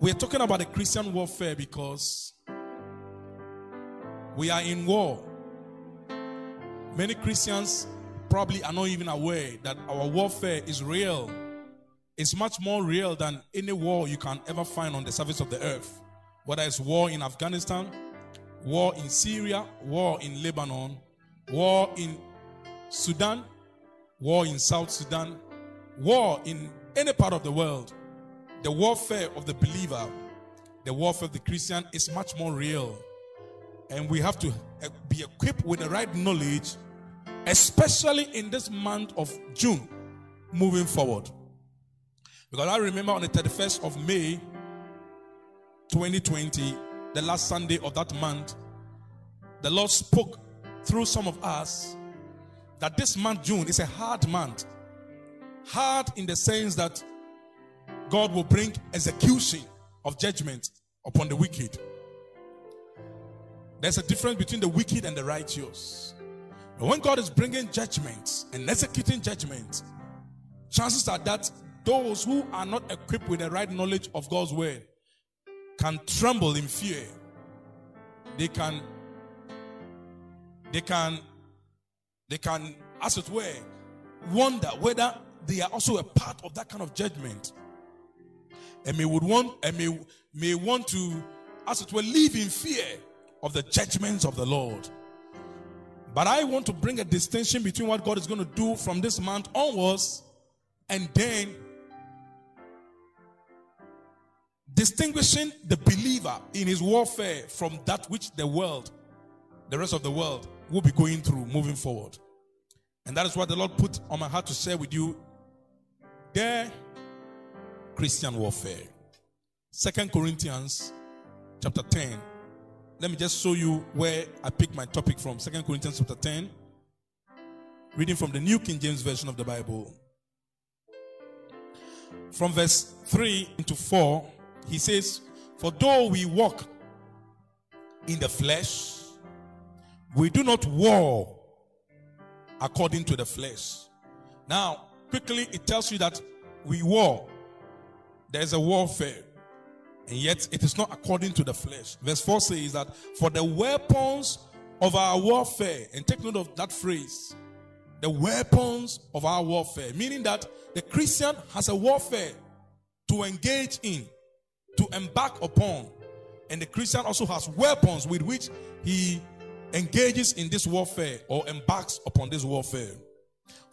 We're talking about the Christian warfare because we are in war. Many Christians probably are not even aware that our warfare is real. It's much more real than any war you can ever find on the surface of the earth. Whether it's war in Afghanistan, war in Syria, war in Lebanon, war in Sudan, war in South Sudan, war in any part of the world. The warfare of the believer, the warfare of the Christian is much more real. And we have to eh, be equipped with the right knowledge, especially in this month of June, moving forward. Because I remember on the 31st of May 2020, the last Sunday of that month, the Lord spoke through some of us that this month, June, is a hard month. Hard in the sense that God will bring execution of judgment upon the wicked. There's a difference between the wicked and the righteous. And when God is bringing judgment and executing judgment, chances are that those who are not equipped with the right knowledge of God's word can tremble in fear. They can, they can, they can, as it were, wonder whether they are also a part of that kind of judgment. And may would want and may, may want to, as it were, live in fear of the judgments of the Lord. But I want to bring a distinction between what God is going to do from this month onwards and then distinguishing the believer in his warfare from that which the world, the rest of the world, will be going through moving forward. And that is what the Lord put on my heart to share with you. Their Christian warfare. Second Corinthians chapter 10 let me just show you where I picked my topic from. Second Corinthians chapter 10. Reading from the New King James Version of the Bible. From verse 3 into 4, he says, For though we walk in the flesh, we do not war according to the flesh. Now, quickly, it tells you that we war. There's a warfare and yet it is not according to the flesh. Verse 4 says that for the weapons of our warfare, and take note of that phrase, the weapons of our warfare, meaning that the Christian has a warfare to engage in, to embark upon, and the Christian also has weapons with which he engages in this warfare or embarks upon this warfare.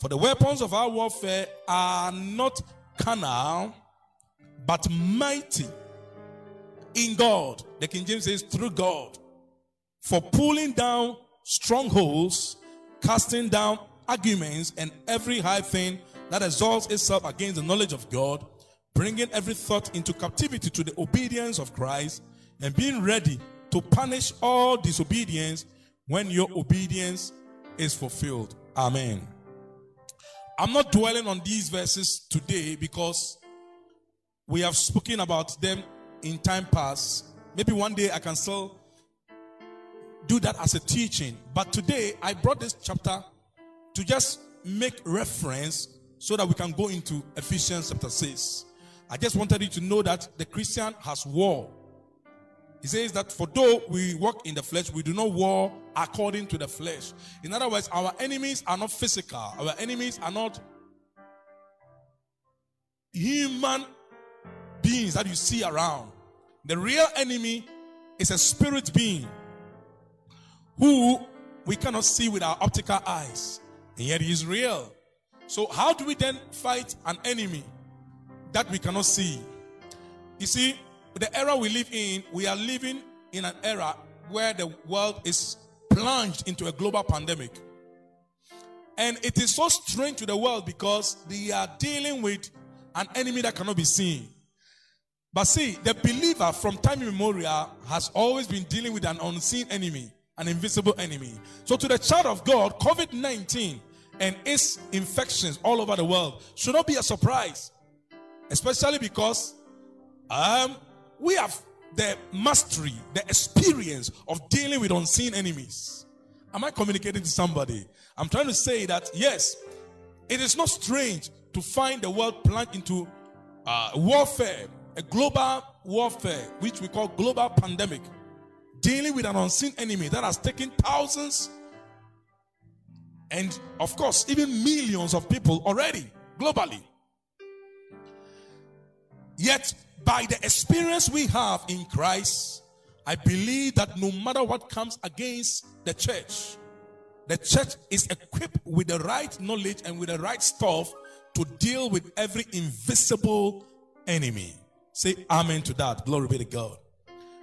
For the weapons of our warfare are not carnal, but mighty in God. The King James says through God. For pulling down strongholds, casting down arguments, and every high thing that exalts itself against the knowledge of God, bringing every thought into captivity to the obedience of Christ, and being ready to punish all disobedience when your obedience is fulfilled. Amen. I'm not dwelling on these verses today because we have spoken about them in time past. Maybe one day I can still do that as a teaching. But today I brought this chapter to just make reference so that we can go into Ephesians chapter 6. I just wanted you to know that the Christian has war. He says that for though we walk in the flesh, we do not war according to the flesh. In other words, our enemies are not physical, our enemies are not human beings that you see around. The real enemy is a spirit being who we cannot see with our optical eyes, and yet he is real. So, how do we then fight an enemy that we cannot see? You see, the era we live in, we are living in an era where the world is plunged into a global pandemic. And it is so strange to the world because they are dealing with an enemy that cannot be seen. But see, the believer from time immemorial has always been dealing with an unseen enemy, an invisible enemy. So, to the child of God, COVID 19 and its infections all over the world should not be a surprise, especially because um, we have the mastery, the experience of dealing with unseen enemies. Am I communicating to somebody? I'm trying to say that yes, it is not strange to find the world plunged into uh, warfare a global warfare, which we call global pandemic, dealing with an unseen enemy that has taken thousands and, of course, even millions of people already globally. Yet, by the experience we have in Christ, I believe that no matter what comes against the church, the church is equipped with the right knowledge and with the right stuff to deal with every invisible enemy. Say amen to that. Glory be to God.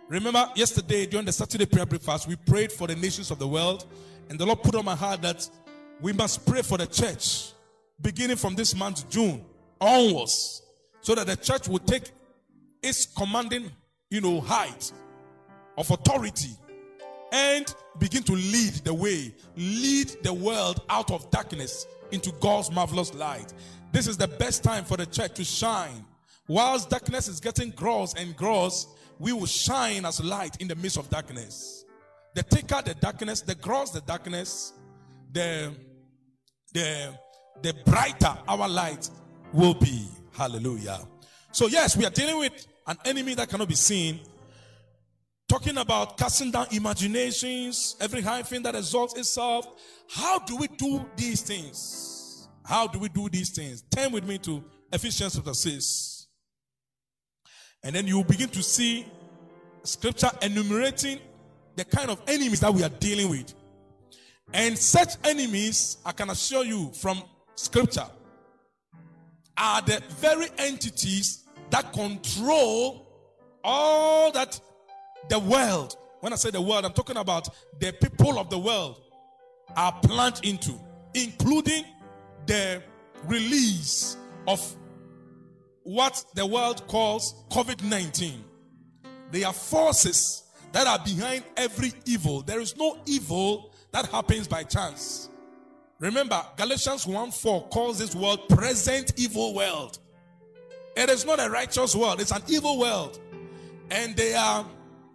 Remember, yesterday during the Saturday prayer breakfast, we prayed for the nations of the world, and the Lord put on my heart that we must pray for the church beginning from this month, June onwards, so that the church will take its commanding, you know, height of authority and begin to lead the way, lead the world out of darkness into God's marvelous light. This is the best time for the church to shine. Whilst darkness is getting gross and gross, we will shine as light in the midst of darkness. The thicker the darkness, the gross the darkness, the the the brighter our light will be. Hallelujah. So yes, we are dealing with an enemy that cannot be seen. Talking about casting down imaginations, every high thing that exalts itself. How do we do these things? How do we do these things? Turn with me to Ephesians chapter 6. And then you begin to see scripture enumerating the kind of enemies that we are dealing with. And such enemies, I can assure you from scripture, are the very entities that control all that the world, when I say the world, I'm talking about the people of the world, are plunged into, including the release of what the world calls COVID 19. They are forces that are behind every evil. There is no evil that happens by chance. Remember, Galatians 1 4 calls this world present evil world. It is not a righteous world, it's an evil world. And they are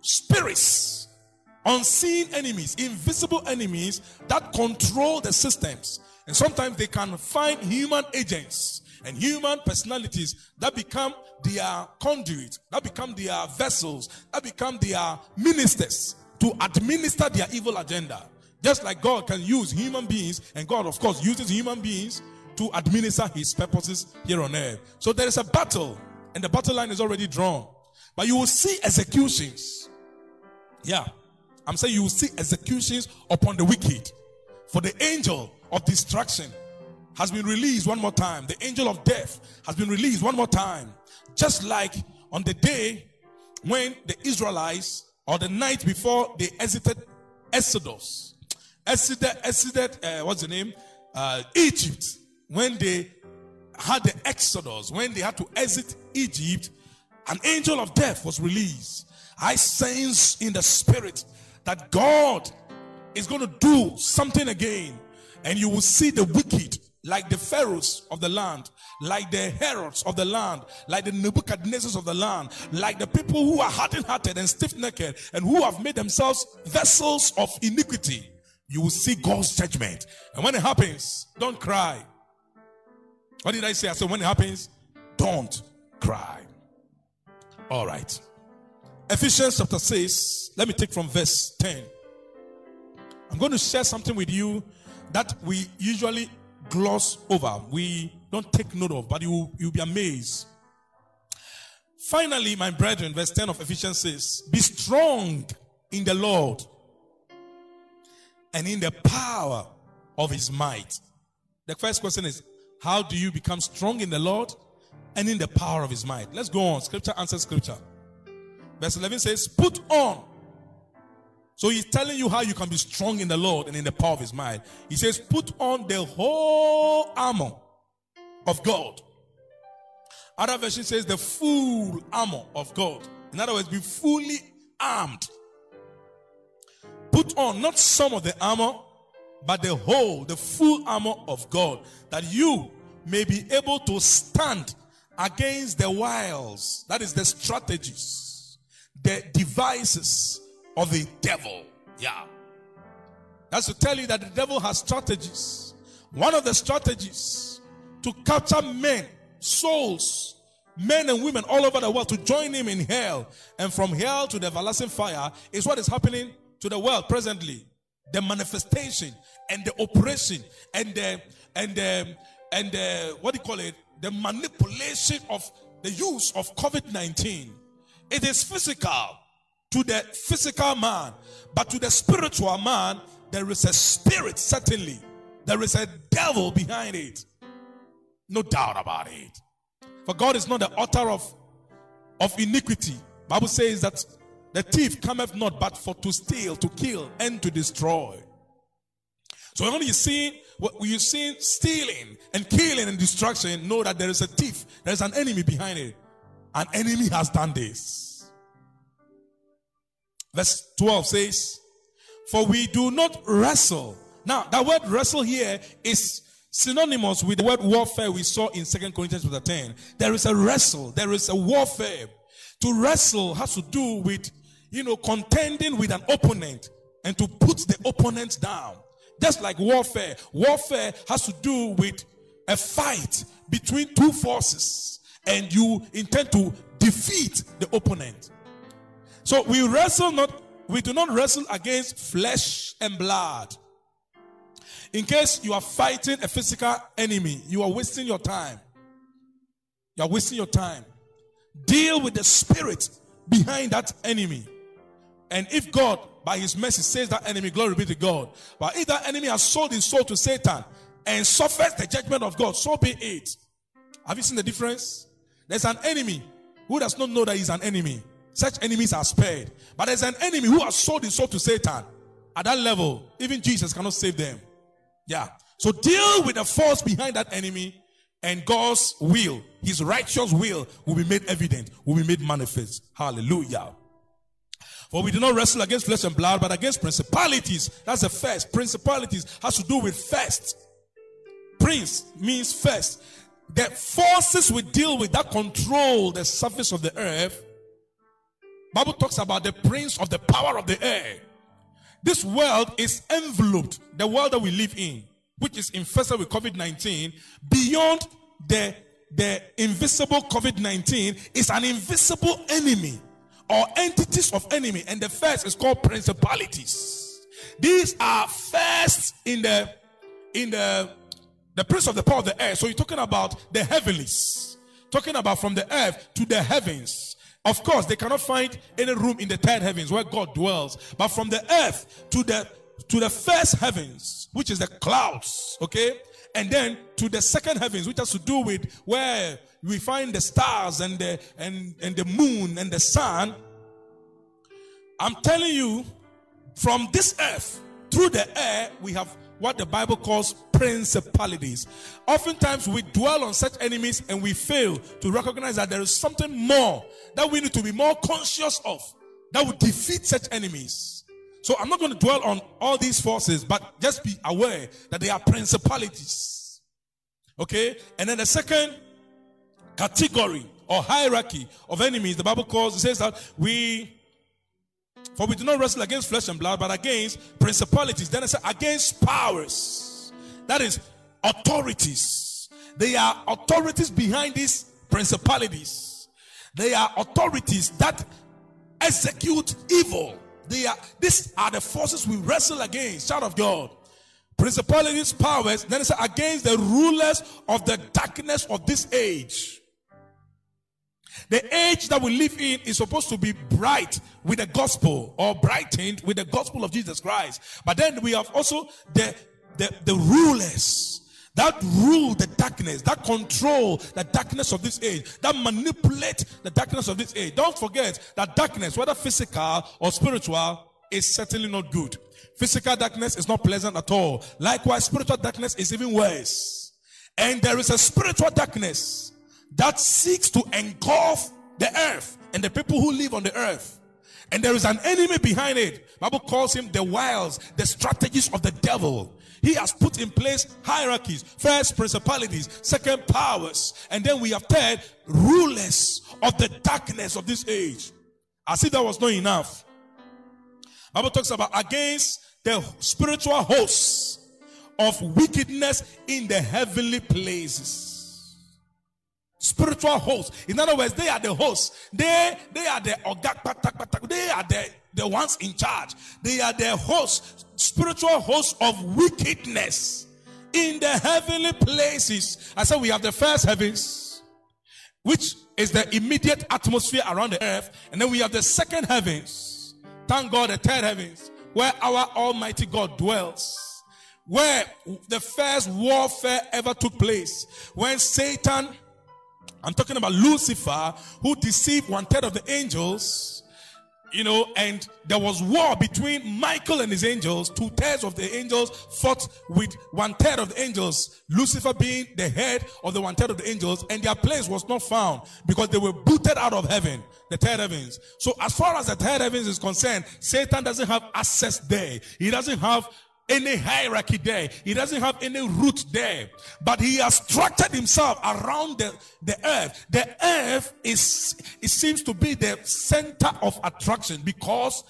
spirits, unseen enemies, invisible enemies that control the systems. And sometimes they can find human agents and human personalities that become their conduit, that become their vessels, that become their ministers to administer their evil agenda. Just like God can use human beings, and God, of course, uses human beings to administer his purposes here on earth. So there is a battle, and the battle line is already drawn. But you will see executions. Yeah. I'm saying you will see executions upon the wicked. For the angel of destruction has been released one more time. The angel of death has been released one more time. Just like on the day when the Israelites, or the night before they exited Exodus, exited, exited uh, what's the name? Uh, Egypt. When they had the Exodus, when they had to exit Egypt, an angel of death was released. I sense in the spirit that God is going to do something again. And you will see the wicked, like the pharaohs of the land, like the Herods of the land, like the Nebuchadnezzars of the land, like the people who are hardened hearted and stiff necked and who have made themselves vessels of iniquity. You will see God's judgment. And when it happens, don't cry. What did I say? I said, when it happens, don't cry. All right. Ephesians chapter 6, let me take from verse 10. I'm going to share something with you that we usually gloss over. We don't take note of, but you, you'll be amazed. Finally, my brethren, verse 10 of Ephesians says, Be strong in the Lord and in the power of his might. The first question is, How do you become strong in the Lord and in the power of his might. Let's go on. Scripture answers scripture. Verse 11 says, Put on. So he's telling you how you can be strong in the Lord and in the power of his might. He says, Put on the whole armor of God. Other version says, The full armor of God. In other words, be fully armed. Put on not some of the armor, but the whole, the full armor of God, that you may be able to stand against the wiles, that is the strategies, the devices of the devil. Yeah. That's to tell you that the devil has strategies. One of the strategies to capture men, souls, men and women all over the world to join him in hell. And from hell to the everlasting fire is what is happening to the world presently. The manifestation and the operation and the and the and the what do you call it? The manipulation of the use of COVID-19. It is physical to the physical man, but to the spiritual man, there is a spirit, certainly. There is a devil behind it. No doubt about it. For God is not the author of, of iniquity. Bible says that the thief cometh not but for to steal, to kill, and to destroy. So when you see what you see stealing and killing and destruction, know that there is a thief, there is an enemy behind it. An enemy has done this. Verse 12 says, For we do not wrestle. Now, that word wrestle here is synonymous with the word warfare we saw in Second Corinthians chapter 10. There is a wrestle, there is a warfare. To wrestle has to do with, you know, contending with an opponent and to put the opponent down. Just like warfare. Warfare has to do with a fight between two forces and you intend to defeat the opponent. So we wrestle not, we do not wrestle against flesh and blood. In case you are fighting a physical enemy, you are wasting your time. You are wasting your time. Deal with the spirit behind that enemy. And if God, by his mercy, says that enemy, glory be to God. But if that enemy has sold his soul to Satan and suffers the judgment of God, so be it. Have you seen the difference? There's an enemy who does not know that he's an enemy. Such enemies are spared. But there's an enemy who has sold his soul to Satan. At that level, even Jesus cannot save them. Yeah. So deal with the force behind that enemy and God's will, his righteous will, will be made evident, will be made manifest. Hallelujah. For we do not wrestle against flesh and blood, but against principalities. That's the first. Principalities has to do with first. Prince means first. The forces we deal with that control the surface of the earth Bible talks about the prince of the power of the air. This world is enveloped, the world that we live in, which is infested with COVID-19, beyond the, the invisible COVID-19 is an invisible enemy or entities of enemy. And the first is called principalities. These are first in the in the the prince of the power of the air. So you're talking about the heavenlies, talking about from the earth to the heavens. Of course, they cannot find any room in the third heavens where God dwells. But from the earth to the to the first heavens, which is the clouds, okay, and then to the second heavens, which has to do with where we find the stars and the and, and the moon and the sun. I'm telling you, from this earth through the air, we have what the Bible calls principalities. Oftentimes we dwell on such enemies and we fail to recognize that there is something more that we need to be more conscious of that would defeat such enemies. So I'm not going to dwell on all these forces, but just be aware that they are principalities. Okay? And then the second category or hierarchy of enemies, the Bible calls, it says that we for we do not wrestle against flesh and blood, but against principalities. Then it says against powers. That is authorities. They are authorities behind these principalities. They are authorities that execute evil. They are these are the forces we wrestle against, child of God. Principalities, powers, then it says against the rulers of the darkness of this age. The age that we live in is supposed to be bright with the gospel or brightened with the gospel of Jesus Christ. But then we have also the, the, the rulers that rule the darkness, that control the darkness of this age, that manipulate the darkness of this age. Don't forget that darkness, whether physical or spiritual, is certainly not good. Physical darkness is not pleasant at all. Likewise, spiritual darkness is even worse. And there is a spiritual darkness that seeks to engulf the earth and the people who live on the earth. And there is an enemy behind it. Bible calls him the wiles, the strategies of the devil. He has put in place hierarchies. First, principalities. Second, powers. And then we have third, rulers of the darkness of this age. As if that was not enough. Bible talks about against the spiritual hosts of wickedness in the heavenly places. Spiritual hosts. In other words, they are the hosts. They they are the they are the, the ones in charge. They are the hosts, spiritual hosts of wickedness in the heavenly places. I said we have the first heavens, which is the immediate atmosphere around the earth, and then we have the second heavens. Thank God, the third heavens, where our Almighty God dwells. Where the first warfare ever took place, when Satan, I'm talking about Lucifer, who deceived one third of the angels, you know, and there was war between Michael and his angels. Two thirds of the angels fought with one third of the angels, Lucifer being the head of the one third of the angels, and their place was not found because they were booted out of heaven, the third heavens. So, as far as the third heavens is concerned, Satan doesn't have access there. He doesn't have any hierarchy there. He doesn't have any root there. But he has structured himself around the, the earth. The earth is, it seems to be the center of attraction because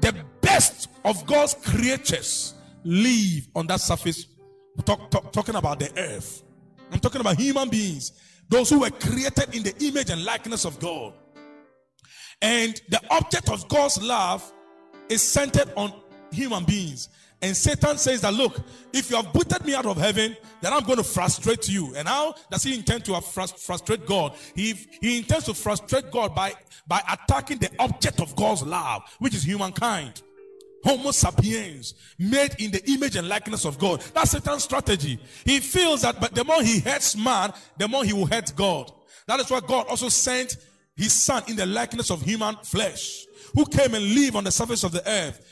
the best of God's creatures live on that surface. Talk, talk, talking about the earth. I'm talking about human beings. Those who were created in the image and likeness of God. And the object of God's love is centered on human beings. And Satan says that, look, if you have booted me out of heaven, then I'm going to frustrate you. And how does he intend to frustrate God? He, he intends to frustrate God by, by attacking the object of God's love, which is humankind. Homo sapiens, made in the image and likeness of God. That's Satan's strategy. He feels that but the more he hates man, the more he will hate God. That is why God also sent his son in the likeness of human flesh, who came and lived on the surface of the earth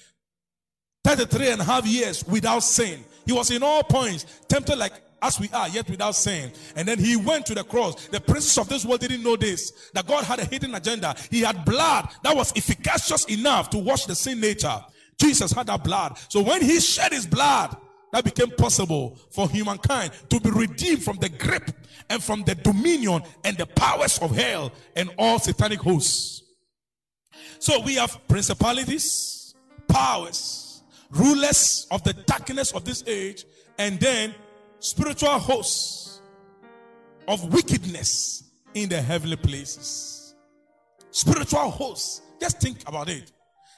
33 and a half years without sin. He was in all points tempted like as we are, yet without sin. And then he went to the cross. The princes of this world didn't know this, that God had a hidden agenda. He had blood that was efficacious enough to wash the sin nature. Jesus had that blood. So when he shed his blood, that became possible for humankind to be redeemed from the grip and from the dominion and the powers of hell and all satanic hosts. So we have principalities, powers, rulers of the darkness of this age, and then spiritual hosts of wickedness in the heavenly places. Spiritual hosts. Just think about it.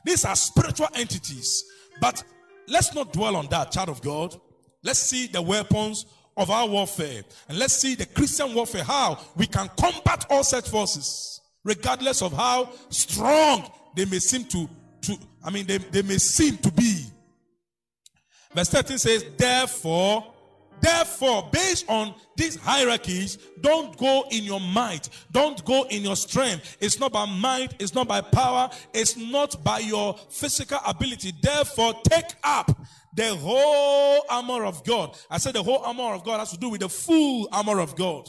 These are spiritual entities. But let's not dwell on that, child of God. Let's see the weapons of our warfare. And let's see the Christian warfare, how we can combat all such forces, regardless of how strong they may seem to, to I mean, they, they may seem to be. Verse 13 says, Therefore, therefore, based on these hierarchies, don't go in your might, don't go in your strength. It's not by might, it's not by power, it's not by your physical ability. Therefore, take up the whole armor of God. I said the whole armor of God has to do with the full armor of God.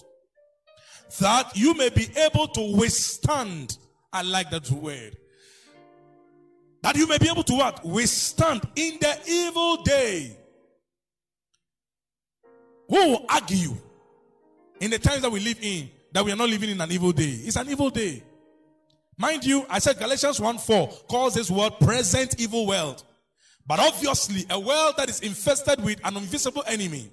That you may be able to withstand. I like that word that you may be able to what? Withstand in the evil day. Who will argue in the times that we live in that we are not living in an evil day? It's an evil day. Mind you, I said Galatians 1 4 calls this world present evil world. But obviously, a world that is infested with an invisible enemy,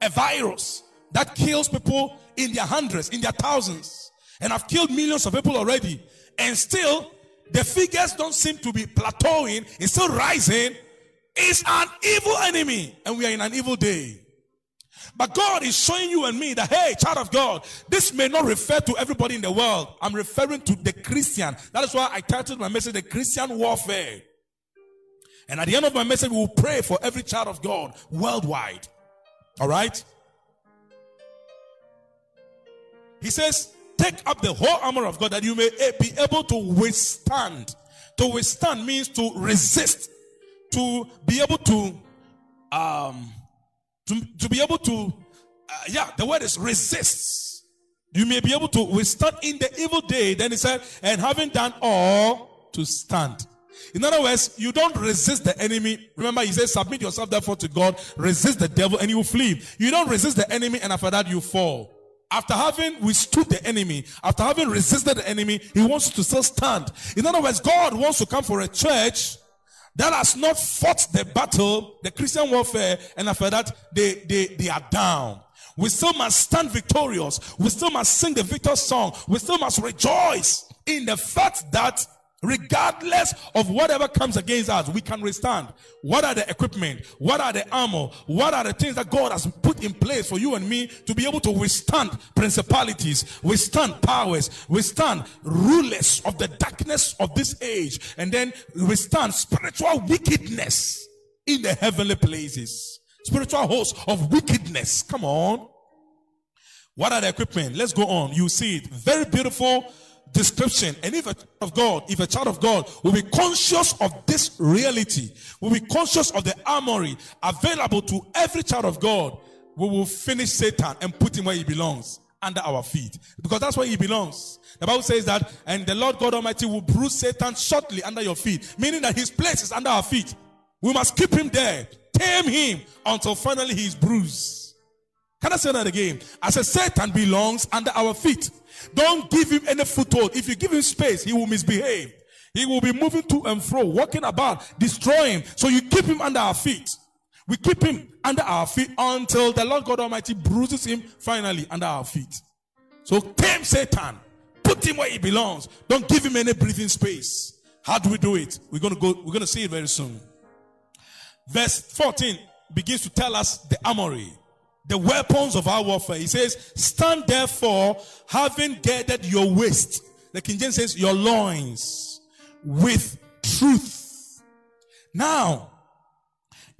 a virus that kills people in their hundreds, in their thousands, and have killed millions of people already, and still the figures don't seem to be plateauing, it's still rising, is an evil enemy. And we are in an evil day. But God is showing you and me that, hey, child of God, this may not refer to everybody in the world. I'm referring to the Christian. That is why I titled my message, The Christian Warfare. And at the end of my message, we will pray for every child of God worldwide. All right? He says, Take up the whole armor of God that you may be able to withstand. To withstand means to resist, to be able to, um, to, to be able to, uh, yeah, the word is resist. You may be able to withstand in the evil day. Then he said, and having done all, to stand. In other words, you don't resist the enemy. Remember, he says, submit yourself therefore to God, resist the devil, and you will flee. You don't resist the enemy, and after that, you fall after having withstood the enemy, after having resisted the enemy, he wants to still stand. In other words, God wants to come for a church that has not fought the battle, the Christian warfare, and after that, they, they, they are down. We still must stand victorious. We still must sing the victor song. We still must rejoice in the fact that regardless of whatever comes against us, we can withstand. What are the equipment? What are the armor? What are the things that God has put in place for you and me to be able to withstand principalities, withstand powers, withstand rulers of the darkness of this age, and then withstand spiritual wickedness in the heavenly places? Spiritual hosts of wickedness. Come on. What are the equipment? Let's go on. You see it. Very beautiful description. And if a child of God, if a child of God will be conscious of this reality, will be conscious of the armory available to every child of God, we will finish Satan and put him where he belongs under our feet because that's where he belongs. The Bible says that, and the Lord God Almighty will bruise Satan shortly under your feet, meaning that his place is under our feet. We must keep him there, tame him until finally he is bruised. Can I say that again? I said, Satan belongs under our feet. Don't give him any foothold. If you give him space, he will misbehave. He will be moving to and fro, walking about, destroying. So you keep him under our feet. We keep him under our feet until the Lord God Almighty bruises him finally under our feet. So tame Satan. Put him where he belongs. Don't give him any breathing space. How do we do it? We're going to go, we're going to see it very soon. Verse 14 begins to tell us the armory the weapons of our warfare. He says, Stand therefore, having girded your waist. The King James says, Your loins with truth. Now,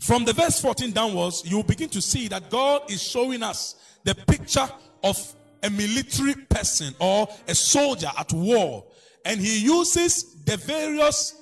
from the verse 14 downwards, you begin to see that God is showing us the picture of a military person or a soldier at war. And he uses the various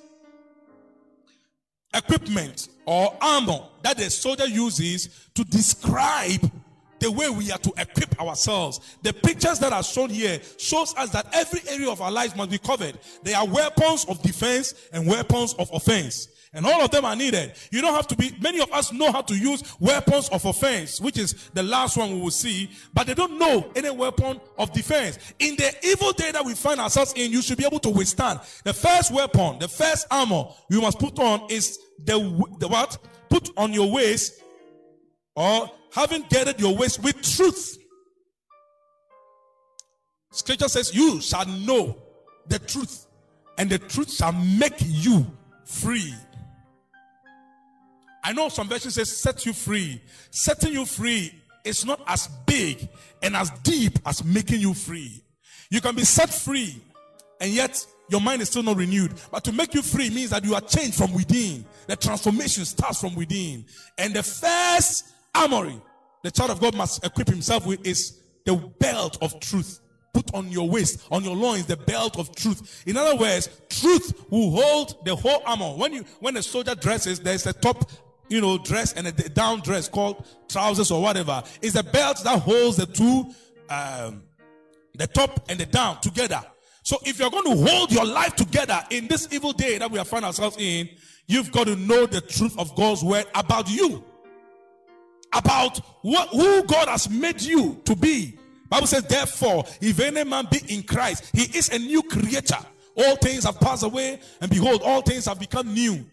equipment or armor that the soldier uses to describe the way we are to equip ourselves. The pictures that are shown here shows us that every area of our lives must be covered. They are weapons of defense and weapons of offense. And all of them are needed. You don't have to be, many of us know how to use weapons of offense, which is the last one we will see, but they don't know any weapon of defense. In the evil day that we find ourselves in, you should be able to withstand. The first weapon, the first armor you must put on is the, the what? Put on your waist or having girded your waist with truth. Scripture says, You shall know the truth, and the truth shall make you free. I know some versions say set you free. Setting you free is not as big and as deep as making you free. You can be set free and yet your mind is still not renewed. But to make you free means that you are changed from within. The transformation starts from within. And the first armory the child of God must equip himself with is the belt of truth. Put on your waist, on your loins, the belt of truth. In other words, truth will hold the whole armor. When you when a soldier dresses, there's a top you know, dress and a down dress called trousers or whatever. It's a belt that holds the two, um, the top and the down together. So if you're going to hold your life together in this evil day that we have found ourselves in, you've got to know the truth of God's word about you. About what, who God has made you to be. Bible says, therefore, if any man be in Christ, he is a new creature. All things have passed away, and behold, all things have become new.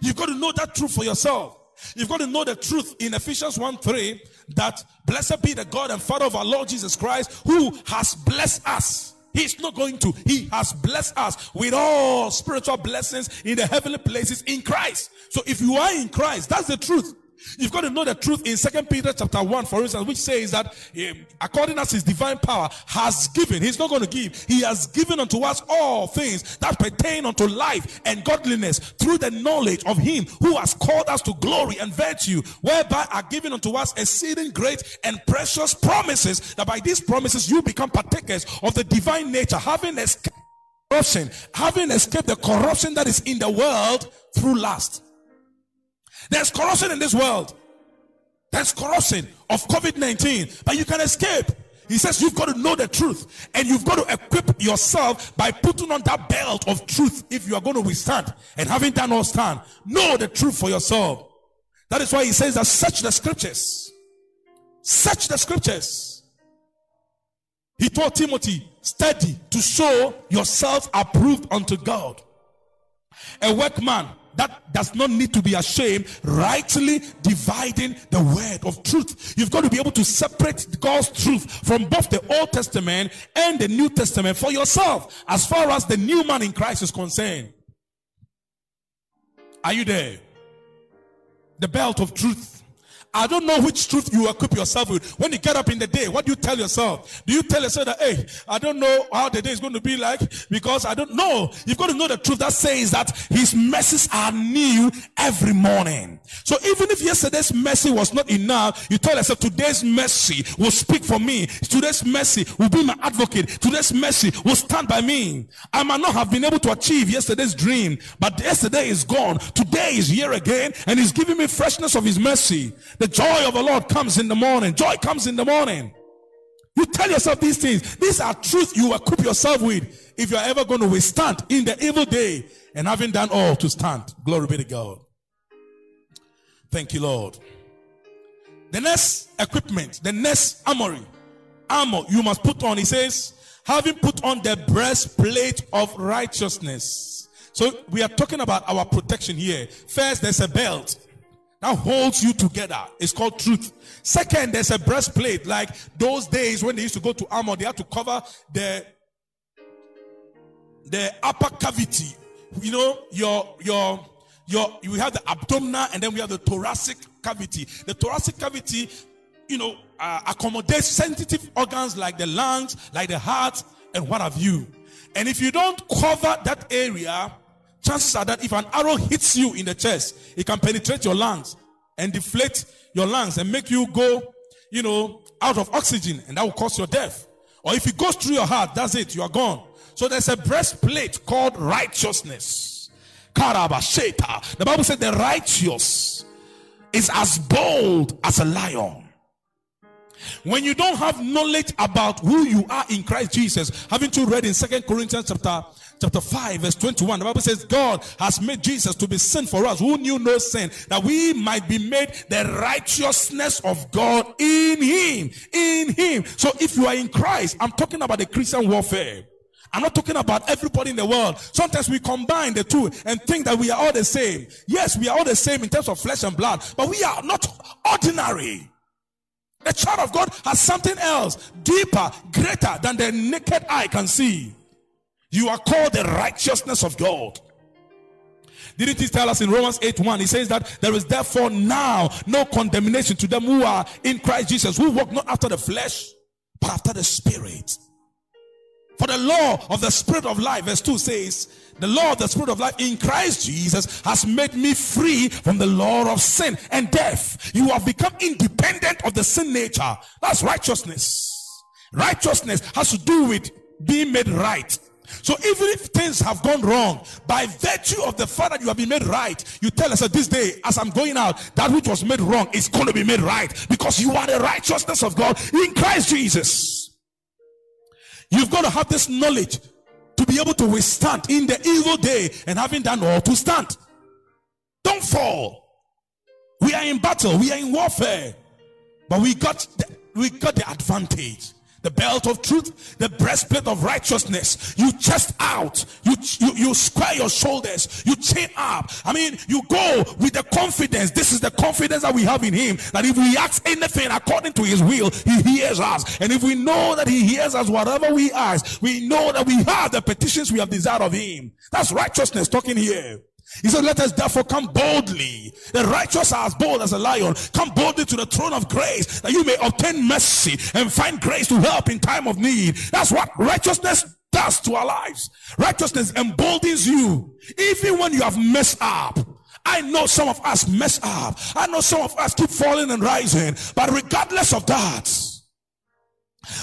You've got to know that truth for yourself. You've got to know the truth in Ephesians 1 3 that blessed be the God and Father of our Lord Jesus Christ who has blessed us. He's not going to, He has blessed us with all spiritual blessings in the heavenly places in Christ. So if you are in Christ, that's the truth. You've got to know the truth in Second Peter chapter 1, for instance, which says that um, according as his divine power has given, he's not going to give, he has given unto us all things that pertain unto life and godliness through the knowledge of him who has called us to glory and virtue, whereby are given unto us exceeding great and precious promises, that by these promises you become partakers of the divine nature, having escaped corruption, having escaped the corruption that is in the world through lust. There's corruption in this world. There's corruption of COVID 19, but you can escape. He says you've got to know the truth and you've got to equip yourself by putting on that belt of truth if you are going to withstand. And having done all stand, know the truth for yourself. That is why he says that search the scriptures. Search the scriptures. He told Timothy, study to show yourself approved unto God. A workman that does not need to be ashamed, rightly dividing the word of truth. You've got to be able to separate God's truth from both the Old Testament and the New Testament for yourself, as far as the new man in Christ is concerned. Are you there? The belt of truth. I don't know which truth you equip yourself with. When you get up in the day, what do you tell yourself? Do you tell yourself that, hey, I don't know how the day is going to be like because I don't know. You've got to know the truth that says that his mercies are new every morning. So even if yesterday's mercy was not enough, you tell yourself today's mercy will speak for me. Today's mercy will be my advocate. Today's mercy will stand by me. I might not have been able to achieve yesterday's dream, but yesterday is gone. Today is here again and he's giving me freshness of his mercy. Joy of the Lord comes in the morning. Joy comes in the morning. You tell yourself these things. These are truths you equip yourself with if you're ever going to withstand in the evil day and having done all to stand. Glory be to God. Thank you, Lord. The next equipment, the next armory, armor you must put on, he says, having put on the breastplate of righteousness. So we are talking about our protection here. First, there's a belt that holds you together. It's called truth. Second, there's a breastplate. Like those days when they used to go to armor, they had to cover the the upper cavity. You know, your your your we have the abdominal and then we have the thoracic cavity. The thoracic cavity, you know, uh, accommodates sensitive organs like the lungs, like the heart, and what have you. And if you don't cover that area, chances are that if an arrow hits you in the chest, it can penetrate your lungs and deflate your lungs and make you go, you know, out of oxygen, and that will cause your death. Or if it goes through your heart, that's it, you are gone. So there's a breastplate called righteousness. The Bible said the righteous is as bold as a lion. When you don't have knowledge about who you are in Christ Jesus, haven't you read in Second Corinthians chapter chapter 5 verse 21 the bible says god has made jesus to be sin for us who knew no sin that we might be made the righteousness of god in him in him so if you are in christ i'm talking about the christian warfare I'm not talking about everybody in the world. Sometimes we combine the two and think that we are all the same. Yes, we are all the same in terms of flesh and blood, but we are not ordinary. The child of God has something else deeper, greater than the naked eye can see. You are called the righteousness of God. Didn't he tell us in Romans 8 1? He says that there is therefore now no condemnation to them who are in Christ Jesus, who walk not after the flesh, but after the spirit. For the law of the spirit of life, verse 2 says, the law of the spirit of life in Christ Jesus has made me free from the law of sin and death. You have become independent of the sin nature. That's righteousness. Righteousness has to do with being made right. So even if things have gone wrong, by virtue of the fact that you have been made right, you tell us that this day, as I'm going out, that which was made wrong is going to be made right because you are the righteousness of God in Christ Jesus. You've got to have this knowledge to be able to withstand in the evil day and having done all to stand. Don't fall. We are in battle, we are in warfare, but we got the, we got the advantage the belt of truth, the breastplate of righteousness. You chest out, you, you, you square your shoulders, you chin up. I mean, you go with the confidence. This is the confidence that we have in Him that if we ask anything according to His will, He hears us. And if we know that He hears us, whatever we ask, we know that we have the petitions we have desired of Him. That's righteousness talking here. He said, Let us therefore come boldly. The righteous are as bold as a lion. Come boldly to the throne of grace that you may obtain mercy and find grace to help in time of need. That's what righteousness does to our lives. Righteousness emboldens you, even when you have messed up. I know some of us mess up. I know some of us keep falling and rising. But regardless of that,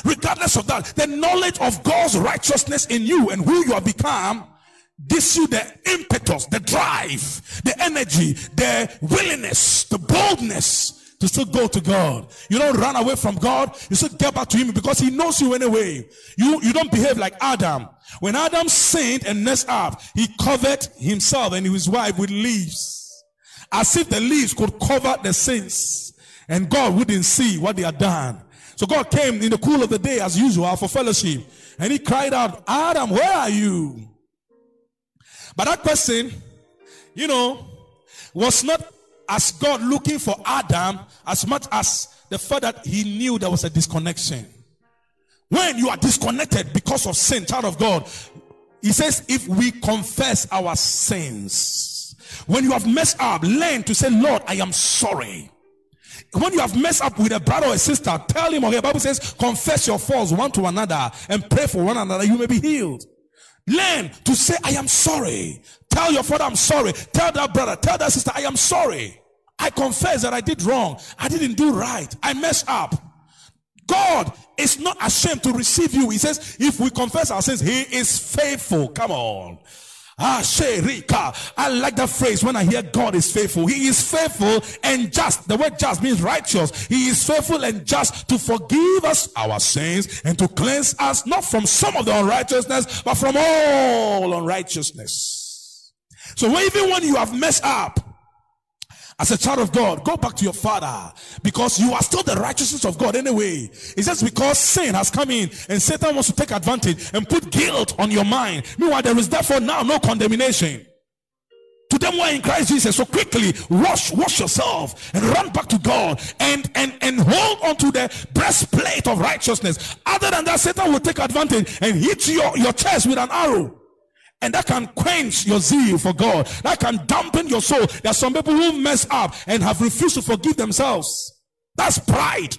regardless of that, the knowledge of God's righteousness in you and who you have become gives you the impetus, the drive, the energy, the willingness, the boldness to still go to God. You don't run away from God. You still get back to Him because He knows you anyway. You, you don't behave like Adam. When Adam sinned and messed up, he covered himself and his wife with leaves. As if the leaves could cover the sins. And God wouldn't see what they had done. So God came in the cool of the day as usual for fellowship. And he cried out, Adam, where are you? But that person, you know, was not as God looking for Adam as much as the fact that he knew there was a disconnection. When you are disconnected because of sin, child of God, he says, if we confess our sins, when you have messed up, learn to say, Lord, I am sorry. When you have messed up with a brother or a sister, tell him, okay, Bible says, confess your faults one to another and pray for one another, you may be healed. Learn to say, I am sorry. Tell your father, I'm sorry. Tell that brother, tell that sister, I am sorry. I confess that I did wrong. I didn't do right. I messed up. God is not ashamed to receive you. He says, if we confess our sins, He is faithful. Come on. Ah. I like that phrase when I hear God is faithful. He is faithful and just. The word just means righteous. He is faithful and just to forgive us our sins and to cleanse us not from some of the unrighteousness, but from all unrighteousness. So even when you have messed up, as a child of God, go back to your father because you are still the righteousness of God anyway. It's just because sin has come in and Satan wants to take advantage and put guilt on your mind. Meanwhile, there is therefore now no condemnation to them who are in Christ Jesus. So quickly wash, wash yourself and run back to God and and and hold on to the breastplate of righteousness. Other than that, Satan will take advantage and hit your, your chest with an arrow. And that can quench your zeal for God. That can dampen your soul. There are some people who mess up and have refused to forgive themselves. That's pride.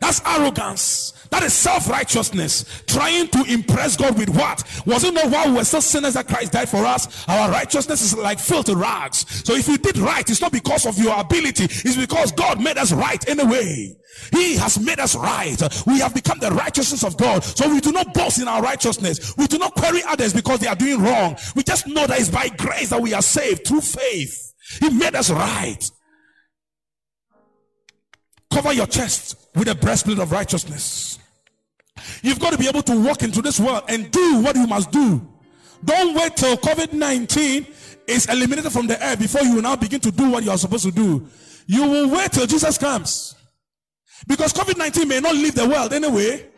That's arrogance. That is self righteousness. Trying to impress God with what? Was it not while we were still sinners that Christ died for us? Our righteousness is like filthy rags. So if you did right, it's not because of your ability, it's because God made us right anyway. He has made us right. We have become the righteousness of God. So we do not boast in our righteousness. We do not query others because they are doing wrong. We just know that it's by grace that we are saved through faith. He made us right. Cover your chest with a breastplate of righteousness. You've got to be able to walk into this world and do what you must do. Don't wait till COVID 19 is eliminated from the air before you will now begin to do what you are supposed to do. You will wait till Jesus comes. Because COVID 19 may not leave the world anyway.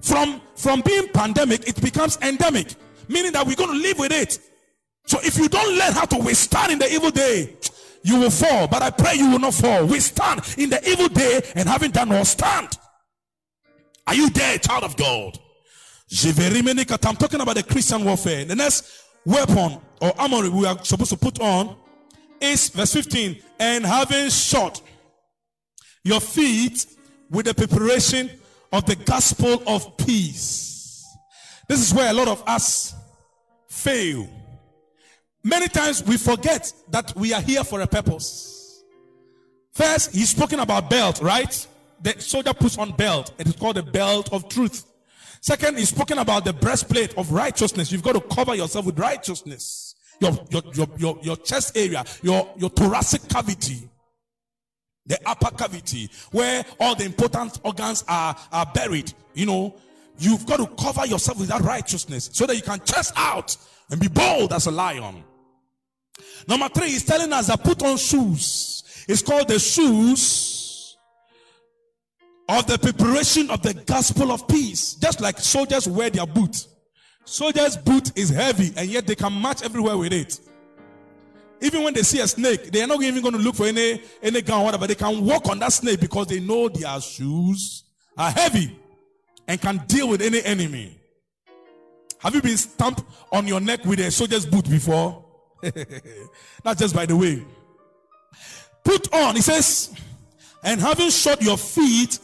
From, from being pandemic, it becomes endemic, meaning that we're going to live with it. So if you don't learn how to withstand in the evil day, you will fall. But I pray you will not fall. We stand in the evil day and having done all stand. Are you there, child of God? I'm talking about the Christian warfare. The next weapon or armor we are supposed to put on is verse 15. And having shot your feet with the preparation of the gospel of peace. This is where a lot of us fail. Many times we forget that we are here for a purpose. First, he's spoken about belt, right? The soldier puts on belt. It is called the belt of truth. Second, he's spoken about the breastplate of righteousness. You've got to cover yourself with righteousness. Your, your, your, your, your chest area, your, your thoracic cavity, the upper cavity, where all the important organs are, are buried. You know, you've got to cover yourself with that righteousness so that you can chest out and be bold as a lion. Number three, he's telling us that put on shoes. It's called the shoes of the preparation of the gospel of peace. Just like soldiers wear their boot. Soldiers' boot is heavy and yet they can march everywhere with it. Even when they see a snake, they are not even going to look for any, any gun or whatever. They can walk on that snake because they know their shoes are heavy and can deal with any enemy. Have you been stamped on your neck with a soldier's boot before? That's just by the way. Put on, he says, and having shod your feet,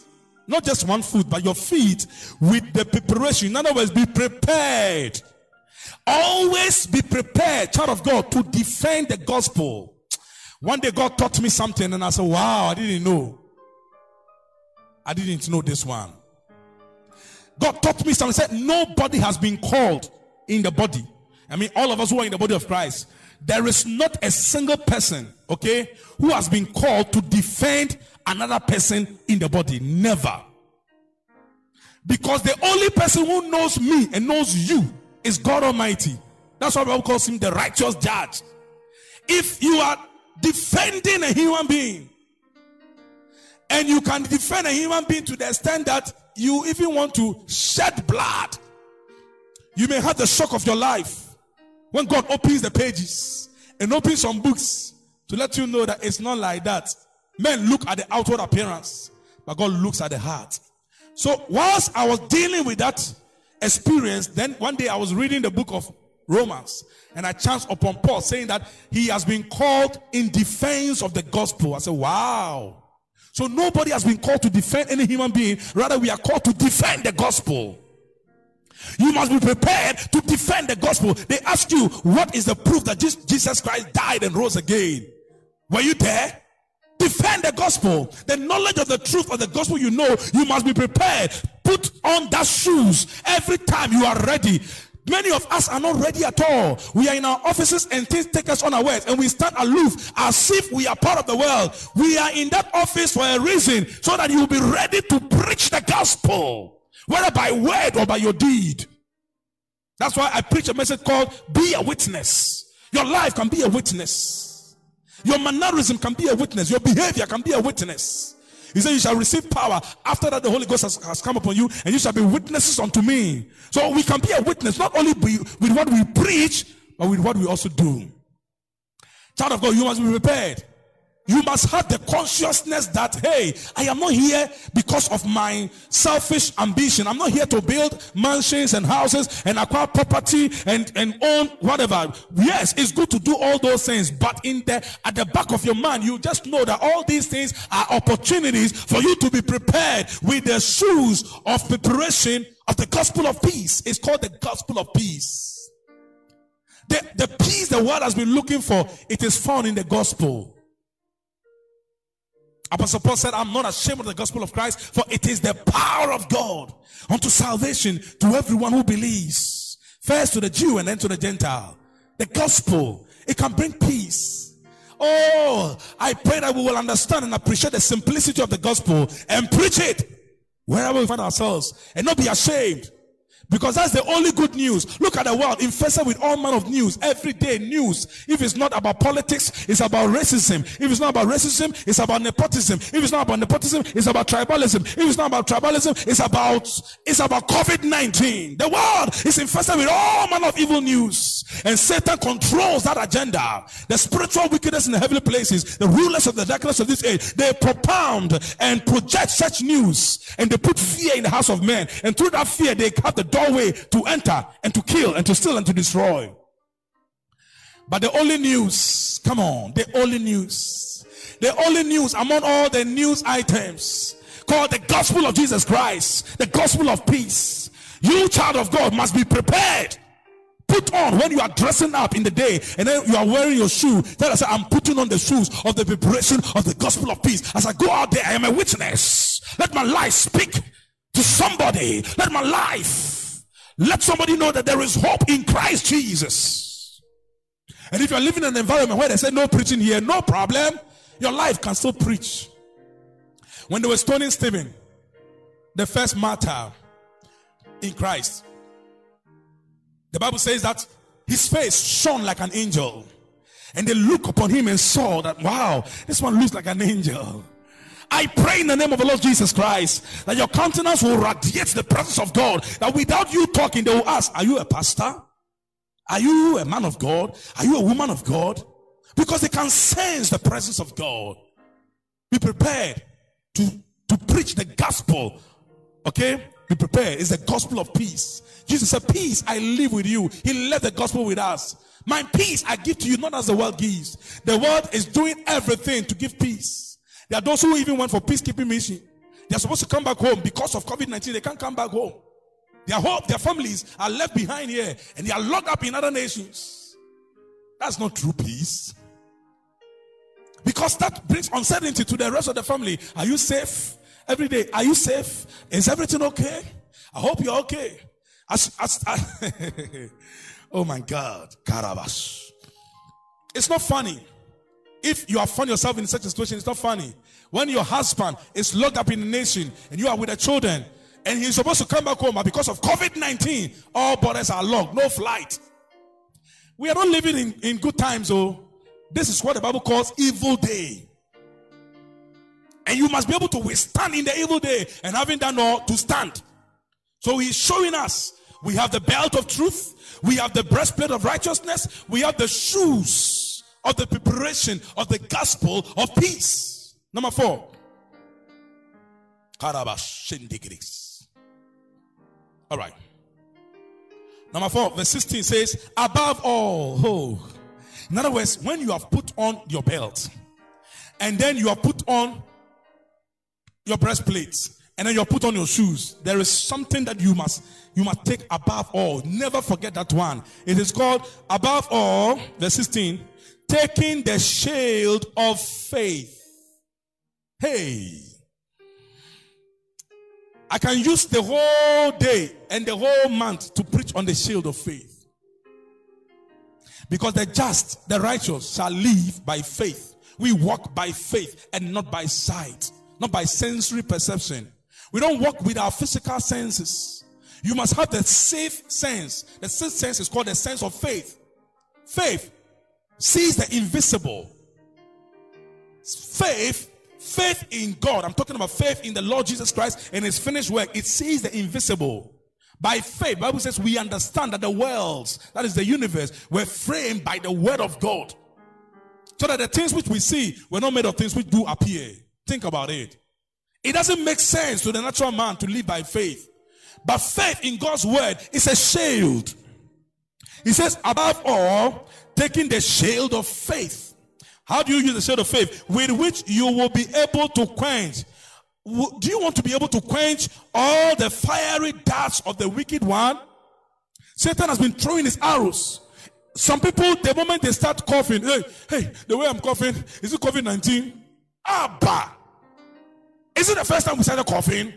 not just one foot, but your feet with the preparation. In other words, be prepared. Always be prepared, child of God, to defend the gospel. One day God taught me something, and I said, Wow, I didn't know. I didn't know this one. God taught me something. Said nobody has been called in the body. I mean, all of us who are in the body of Christ there is not a single person, okay, who has been called to defend another person in the body. Never. Because the only person who knows me and knows you is God Almighty. That's why Bible calls him the righteous judge. If you are defending a human being, and you can defend a human being to the extent that you even want to shed blood, you may have the shock of your life When God opens the pages and opens some books to let you know that it's not like that. Men look at the outward appearance, but God looks at the heart. So, whilst I was dealing with that experience, then one day I was reading the book of Romans and I chanced upon Paul saying that he has been called in defense of the gospel. I said, wow. So nobody has been called to defend any human being. Rather, we are called to defend the gospel. You must be prepared to defend the gospel. They ask you, what is the proof that Jesus Christ died and rose again? Were you there? Defend the gospel. The knowledge of the truth of the gospel you know, you must be prepared. Put on that shoes every time you are ready. Many of us are not ready at all. We are in our offices and things take us unawares and we stand aloof as if we are part of the world. We are in that office for a reason so that you will be ready to preach the gospel, whether by word or by your deed. That's why I preach a message called Be a Witness. Your life can be a witness. Your mannerism can be a witness. Your behavior can be a witness. He said, You shall receive power. After that, the Holy Ghost has, has, come upon you, and you shall be witnesses unto me. So we can be a witness, not only be, with what we preach, but with what we also do. Child of God, you must be prepared. You must have the consciousness that, hey, I am not here because of my selfish ambition. I'm not here to build mansions and houses and acquire property and, and own whatever. Yes, it's good to do all those things, but in the, at the back of your mind, you just know that all these things are opportunities for you to be prepared with the shoes of preparation of the gospel of peace. It's called the gospel of peace. The, the peace the world has been looking for, it is found in the gospel. Apostle Paul said, I'm not ashamed of the gospel of Christ, for it is the power of God unto salvation to everyone who believes. First to the Jew and then to the Gentile. The gospel, it can bring peace. Oh, I pray that we will understand and appreciate the simplicity of the gospel and preach it wherever we find ourselves and not be ashamed. Because that's the only good news. Look at the world infested with all manner of news. Every day news. If it's not about politics, it's about racism. If it's not about racism, it's about nepotism. If it's not about nepotism, it's about tribalism. If it's not about tribalism, it's about it's about COVID-19. The world is infested with all manner of evil news. And Satan controls that agenda. The spiritual wickedness in the heavenly places, the rulers of the darkness of this age, they propound and project such news and they put fear in the house of men. And through that fear, they have the doorway to enter and to kill and to steal and to destroy. But the only news, come on, the only news, the only news among all the news items called the gospel of Jesus Christ, the gospel of peace. You, child of God, must be prepared. Put on when you are dressing up in the day and then you are wearing your shoe. Tell us, I'm putting on the shoes of the preparation of the gospel of peace. As I go out there, I am a witness. Let my life speak to somebody. Let my life let somebody know that there is hope in Christ Jesus. And if you're living in an environment where they say no preaching here, no problem, your life can still preach. When they were stoning Stephen, the first martyr in Christ, the Bible says that his face shone like an angel. And they looked upon him and saw that, wow, this one looks like an angel. I pray in the name of the Lord Jesus Christ that your countenance will radiate the presence of God. That without you talking, they will ask, Are you a pastor? Are you a man of God? Are you a woman of God? Because they can sense the presence of God. Be prepared to, to preach the gospel. Okay? Be prepared. It's the gospel of peace. Jesus said, Peace I live with you. He left the gospel with us. My peace I give to you, not as the world gives. The world is doing everything to give peace. There are those who even went for peacekeeping mission. They are supposed to come back home because of COVID 19. They can't come back home. Their hope, their families are left behind here and they are locked up in other nations. That's not true peace. Because that brings uncertainty to the rest of the family. Are you safe every day? Are you safe? Is everything okay? I hope you're okay. As, as, oh my God, Carabash. It's not funny. If you have found yourself in such a situation, it's not funny. When your husband is locked up in the nation and you are with the children and he's supposed to come back home, but because of COVID 19, all borders are locked, no flight. We are not living in, in good times, oh. This is what the Bible calls evil day. And you must be able to withstand in the evil day and having done all to stand. So he's showing us we have the belt of truth, we have the breastplate of righteousness, we have the shoes of the preparation of the gospel of peace. Number four. All right. Number four, verse 16 says, above all, oh. In other words, when you have put on your belt and then you have put on your breastplate and then you have put on your shoes, there is something that you must you must take above all. Never forget that one. It is called above all, verse 16, taking the shield of faith. Hey. I can use the whole day and the whole month to preach on the shield of faith. Because the just, the righteous shall live by faith. We walk by faith and not by sight, not by sensory perception. We don't walk with our physical senses. You must have the safe sense. The sixth sense is called the sense of faith. Faith sees the invisible. Faith Faith in God, I'm talking about faith in the Lord Jesus Christ and his finished work, it sees the invisible. By faith, Bible says we understand that the worlds, that is the universe, were framed by the word of God. So that the things which we see were not made of things which do appear. Think about it. It doesn't make sense to the natural man to live by faith. But faith in God's word is a shield. He says, above all, taking the shield of faith how do you use the shield of faith? With which you will be able to quench. Do you want to be able to quench all the fiery darts of the wicked one? Satan has been throwing his arrows. Some people, the moment they start coughing, hey, hey, the way I'm coughing, is it COVID 19? Abba! Is it the first time we started coughing?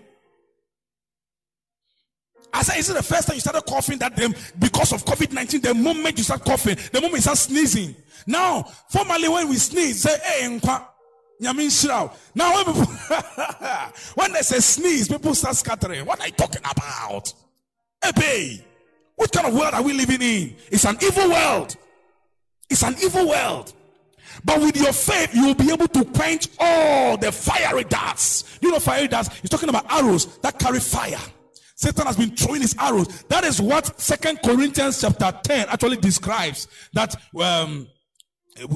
I said, is it the first time you started coughing that them because of COVID 19? The moment you start coughing, the moment you start sneezing. Now, formerly when we sneeze, say, hey, nkwa. Now, when, people, when they say sneeze, people start scattering. What are you talking about? Hey, what kind of world are we living in? It's an evil world. It's an evil world. But with your faith, you will be able to quench all the fiery darts. You know, fiery darts, he's talking about arrows that carry fire. Satan has been throwing his arrows. That is what Second Corinthians chapter 10 actually describes. That um,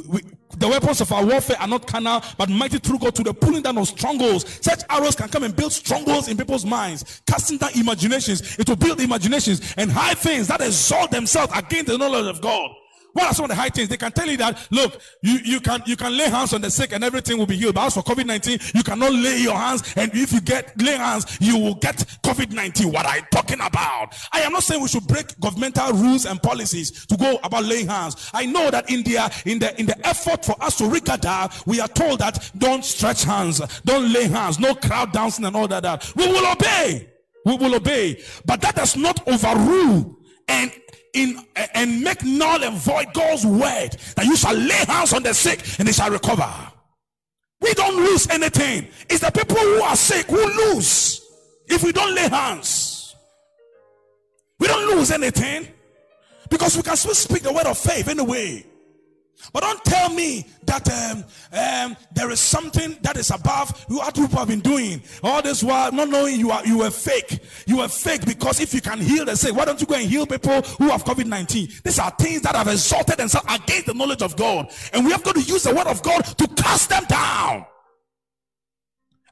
we, the weapons of our warfare are not carnal, but mighty through God to the pulling down of strongholds. Such arrows can come and build strongholds in people's minds, casting down imaginations. It will build imaginations and high things that exalt themselves against the knowledge of God. What are some of the high things? They can tell you that, look, you, you can, you can lay hands on the sick and everything will be healed. But as for COVID-19, you cannot lay your hands. And if you get lay hands, you will get COVID-19. What are you talking about? I am not saying we should break governmental rules and policies to go about laying hands. I know that in the, in the, in the effort for us to regather, we are told that don't stretch hands, don't lay hands, no crowd dancing and all that. that. We will obey. We will obey. But that does not overrule and in and make null and void God's word that you shall lay hands on the sick and they shall recover. We don't lose anything. It's the people who are sick who lose if we don't lay hands. We don't lose anything because we can still speak the word of faith anyway. But don't tell me that um, um, there is something that is above what people have been doing all this while, not knowing you are you were fake. You were fake because if you can heal the sick, why don't you go and heal people who have COVID nineteen? These are things that have exalted themselves against the knowledge of God, and we have got to use the word of God to cast them down.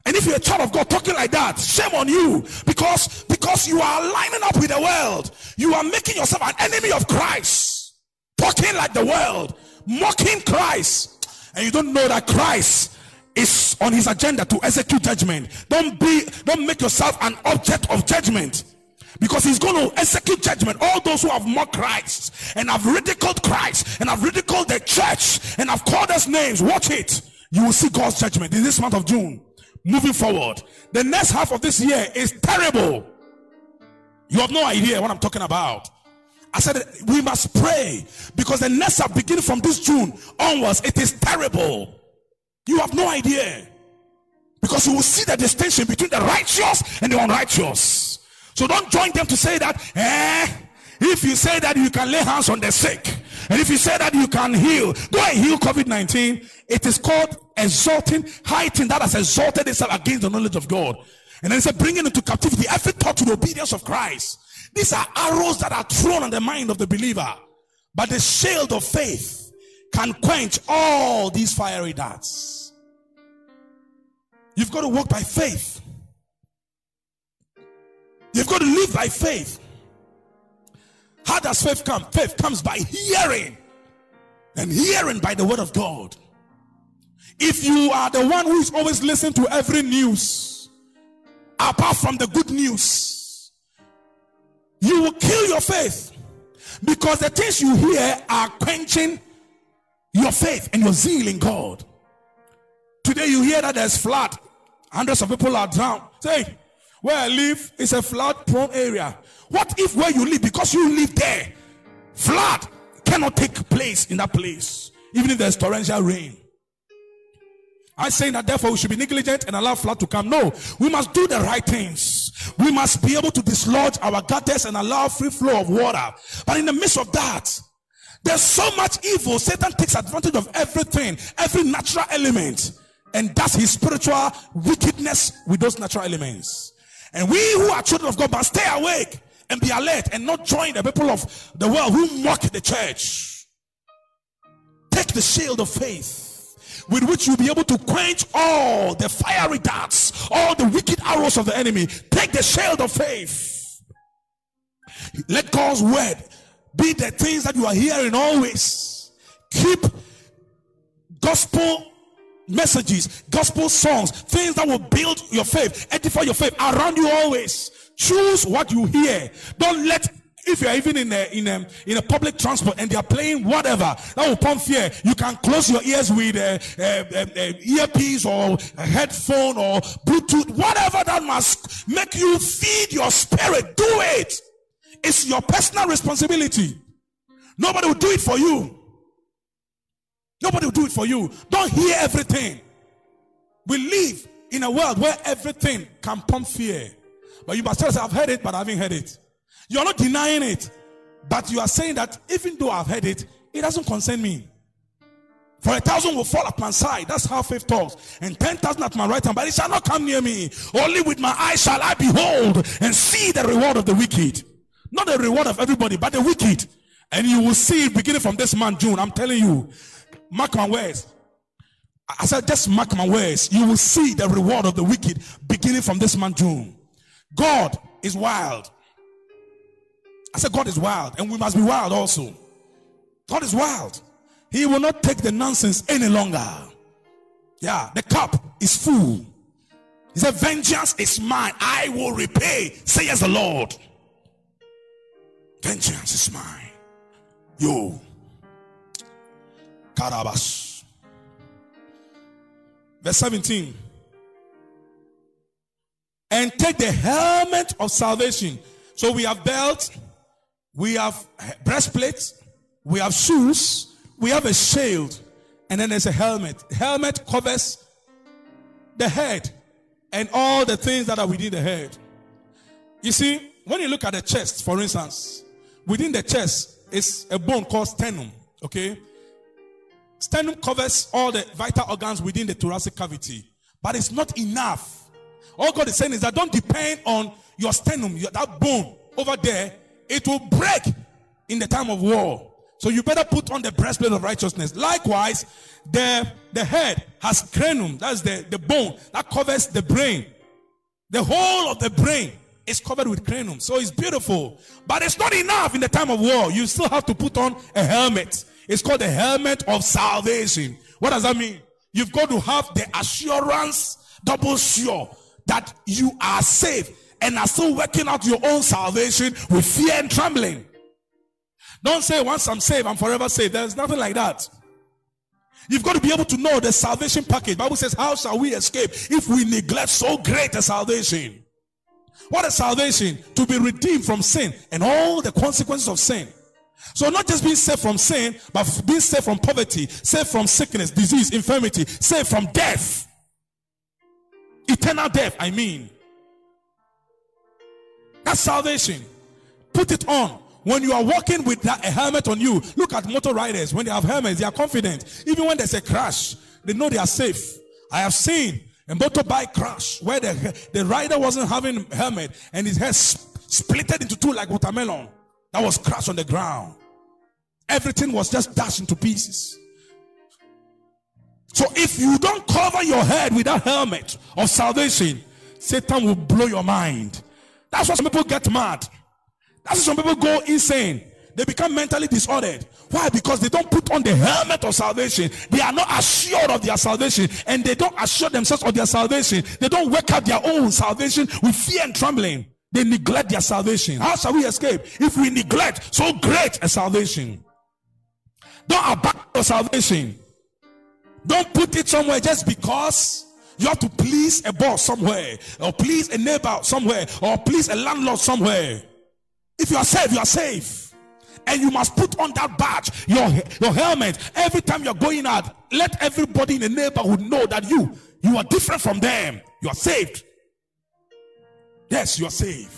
And if you're a child of God talking like that, shame on you because because you are lining up with the world. You are making yourself an enemy of Christ, talking like the world mocking Christ, and you don't know that Christ is on his agenda to execute judgment. Don't be, don't make yourself an object of judgment. Because he's going to execute judgment. All those who have mocked Christ and have ridiculed Christ and have ridiculed the church and have called us names. Watch it. You will see God's judgment in this month of June. Moving forward. The next half of this year is terrible. You have no idea what I'm talking about. I said we must pray because the next up beginning from this June onwards, it is terrible. You have no idea. Because you will see the distinction between the righteous and the unrighteous. So don't join them to say that, eh, if you say that you can lay hands on the sick, and if you say that you can heal, go and heal COVID 19. It is called exalting, heighting that has exalted itself against the knowledge of God. And then it said, bringing into captivity every thought to the obedience of Christ. These are arrows that are thrown on the mind of the believer. But the shield of faith can quench all these fiery darts. You've got to walk by faith. You've got to live by faith. How does faith come? Faith comes by hearing, and hearing by the word of God. If you are the one who is always listening to every news, apart from the good news, you will kill your faith because the things you hear are quenching your faith and your zeal in God. Today you hear that there's flood, hundreds of people are drowned. Say, where I live is a flood prone area. What if where you live, because you live there, flood cannot take place in that place, even if there's torrential rain? I'm saying that therefore we should be negligent and allow flood to come. No, we must do the right things. We must be able to dislodge our gutters and allow free flow of water. But in the midst of that, there's so much evil. Satan takes advantage of everything, every natural element, and does his spiritual wickedness with those natural elements. And we who are children of God must stay awake and be alert and not join the people of the world who mock the church. Take the shield of faith with which you'll be able to quench all the fiery darts, all the wicked arrows of the enemy. Take the shield of faith. Let God's word be the things that you are hearing always. Keep gospel messages, gospel songs, things that will build your faith, edify your faith around you always. Choose what you hear. Don't let if you are even in a, in a, in a public transport and they are playing whatever that will pump fear, you can close your ears with a, a, a, earpiece or a headphone or Bluetooth, whatever that must make you feed your spirit. Do it. It's your personal responsibility. Nobody will do it for you. Nobody will do it for you. Don't hear everything. We live in a world where everything can pump fear. But you must tell us, I've heard it, but I haven't heard it. You're not denying it, but you are saying that even though I've heard it, it doesn't concern me. For a thousand will fall at my side. That's how faith talks. And ten thousand at my right hand, but it shall not come near me. Only with my eyes shall I behold and see the reward of the wicked. Not the reward of everybody, but the wicked. And you will see beginning from this month, June. I'm telling you. Mark my words. I said, just mark my words. You will see the reward of the wicked beginning from this month, June. God is wild. I said, God is wild, and we must be wild also. God is wild. He will not take the nonsense any longer. Yeah, the cup is full. He said, Vengeance is mine, I will repay, says the Lord. Vengeance is mine. Yo. Karabas. Verse 17. And take the helmet of salvation. So we have belt, we have breastplates, we have shoes, we have a shield, and then there's a helmet. Helmet covers the head and all the things that are within the head. You see, when you look at the chest, for instance, within the chest is a bone called sternum. Okay, sternum covers all the vital organs within the thoracic cavity, but it's not enough. All God is saying is that don't depend on your sternum, your, that bone over there it will break in the time of war. So you better put on the breastplate of righteousness. Likewise, the, the head has cranium, that's the, the bone that covers the brain. The whole of the brain is covered with cranium. So it's beautiful. But it's not enough in the time of war. You still have to put on a helmet. It's called the helmet of salvation. What does that mean? You've got to have the assurance, double sure, that you are safe and are still working out your own salvation with fear and trembling. Don't say, once I'm saved, I'm forever saved. There's nothing like that. You've got to be able to know the salvation package. Bible says, How shall we escape if we neglect so great a salvation? What is salvation? To be redeemed from sin and all the consequences of sin. So not just being saved from sin, but being saved from poverty, saved from sickness, disease, infirmity, saved from death. Eternal death, I mean. That's salvation. Put it on. When you are walking with that, a helmet on you, look at motor riders. When they have helmets, they are confident. Even when there's a crash, they know they are safe. I have seen a motorbike crash where the, the rider wasn't having helmet and his head splitted into two like watermelon that was crashed on the ground. Everything was just dashed into pieces. So if you don't cover your head with that helmet of salvation, Satan will blow your mind. That's why some people get mad. That's why some people go insane. They become mentally disordered. Why? Because they don't put on the helmet of salvation. They are not assured of their salvation and they don't assure themselves of their salvation. They don't work out their own salvation with fear and trembling. They neglect their salvation. How shall we escape if we neglect so great a salvation? Don't abandon your salvation. Don't put it somewhere just because you have to please a boss somewhere, or please a neighbor somewhere, or please a landlord somewhere. If you are saved, you are safe. And you must put on that badge, your, your helmet, every time you're going out. Let everybody in the neighborhood know that you you are different from them. You are saved. Yes, you are saved.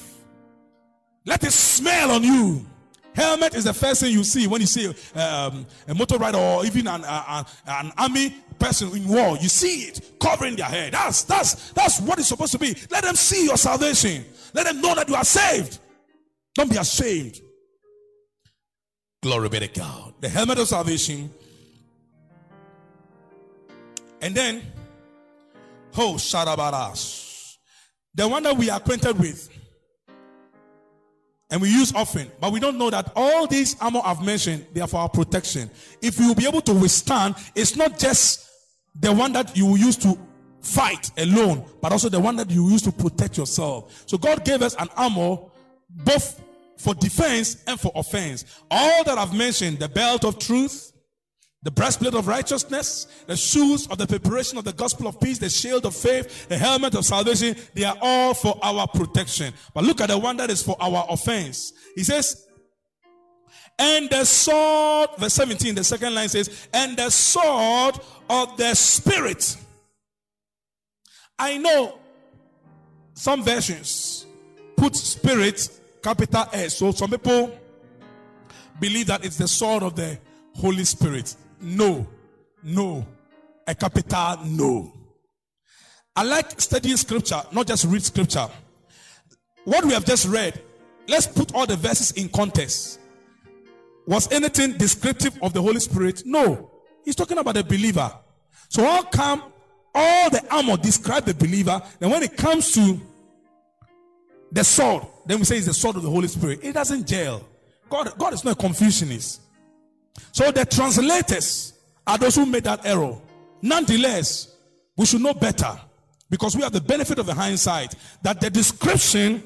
Let it smell on you. Helmet is the first thing you see when you see um, a motor rider or even an, uh, an army person in war. You see it covering their head. That's that's that's what it's supposed to be. Let them see your salvation. Let them know that you are saved. Don't be ashamed. Glory be to God. The helmet of salvation. And then, oh, Shadabaras. The one that we are acquainted with and we use often, but we don't know that all these armor I've mentioned, they are for our protection. If you will be able to withstand, it's not just the one that you will use to fight alone, but also the one that you use to protect yourself. So God gave us an armor both for defense and for offense. All that I've mentioned, the belt of truth, the breastplate of righteousness, the shoes of the preparation of the gospel of peace, the shield of faith, the helmet of salvation, they are all for our protection. But look at the one that is for our offense. He says, and the sword, verse 17, the second line says, and the sword of the spirit. I know some versions put spirit capital S. So some people believe that it's the sword of the Holy Spirit. No, no. A capital no. I like studying scripture, not just read scripture. What we have just read, let's put all the verses in context. Was anything descriptive of the Holy Spirit? No. He's talking about the believer. So how come all the armor describe the believer? And when it comes to the sword, then we say it's the sword of the Holy Spirit. It doesn't jail. God, God is not a confusionist. So the translators are those who made that error. Nonetheless, we should know better because we have the benefit of the hindsight that the description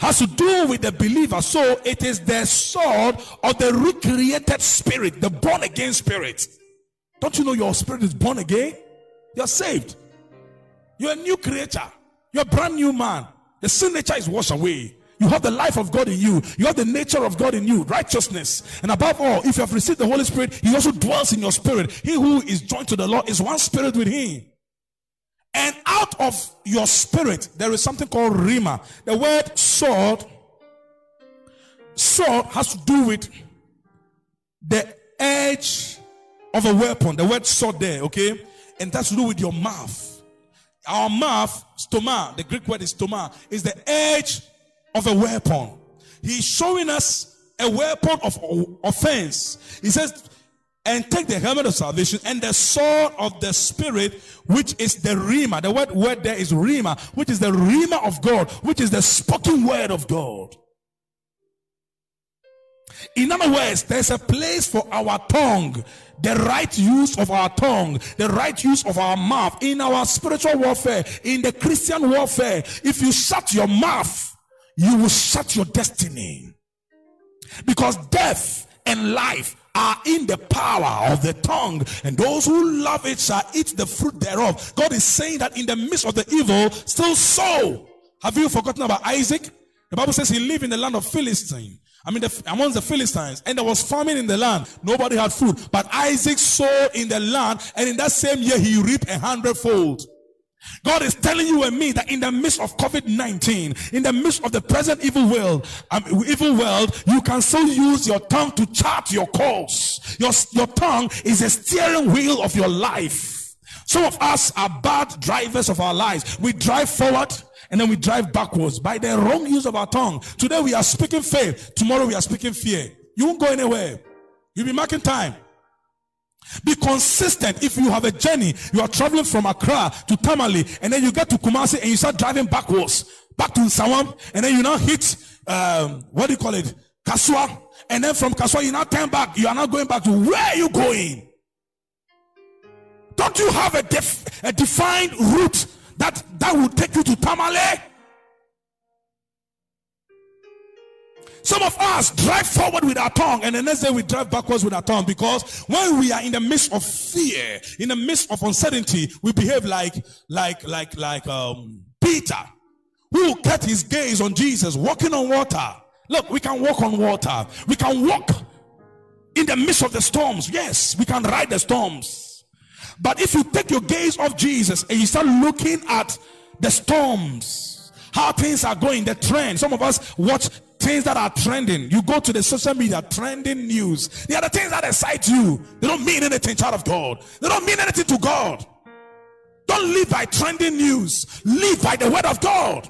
has to do with the believer. So it is the sword of the recreated spirit, the born again spirit. Don't you know your spirit is born again? You're saved. You're a new creature. You're a brand new man. The sin nature is washed away. You have the life of God in you. You have the nature of God in you, righteousness. And above all, if you have received the Holy Spirit, He also dwells in your spirit. He who is joined to the Lord is one spirit with Him. And out of your spirit, there is something called rhema. The word sword, sword has to do with the edge of a weapon. The word sword there, okay? And that's to do with your mouth. Our mouth, stoma, the Greek word is stoma, is the edge of a weapon. He's showing us a weapon of offense. He says, and take the helmet of salvation and the sword of the spirit, which is the rhema. The word, word there is rhema, which is the rhema of God, which is the spoken word of God. In other words, there's a place for our tongue, the right use of our tongue, the right use of our mouth in our spiritual warfare, in the Christian warfare. If you shut your mouth, you will shut your destiny. Because death and life are in the power of the tongue, and those who love it shall eat the fruit thereof. God is saying that in the midst of the evil, still so. Have you forgotten about Isaac? The Bible says he lived in the land of Philistine. I mean, the, amongst the Philistines, and there was famine in the land. Nobody had food. But Isaac sowed in the land, and in that same year, he reaped a hundredfold. God is telling you and me that in the midst of COVID-19, in the midst of the present evil world, um, evil world, you can still use your tongue to chart your course. Your, your tongue is a steering wheel of your life. Some of us are bad drivers of our lives. We drive forward and then we drive backwards by the wrong use of our tongue. Today we are speaking faith, tomorrow we are speaking fear. You won't go anywhere. You'll be marking time. Be consistent. If you have a journey, you are traveling from Accra to Tamale, and then you get to Kumasi and you start driving backwards, back to Nsawam, and then you now hit um, what do you call it? Kasoa. And then from Kasoa, you now turn back. You are not going back to where you going? Don't you have a, def- a defined route that, that will take you to Tamale? Some of us drive forward with our tongue, and the next day we drive backwards with our tongue because when we are in the midst of fear, in the midst of uncertainty, we behave like like like like um, Peter, who kept his gaze on Jesus, walking on water. Look, we can walk on water. We can walk in the midst of the storms. Yes, we can ride the storms. But if you take your gaze off Jesus and you start looking at the storms, how things are going, the trend. Some of us watch things that are trending. You go to the social media, trending news. They are the things that excite you. They don't mean anything, child of God. They don't mean anything to God. Don't live by trending news. Live by the word of God.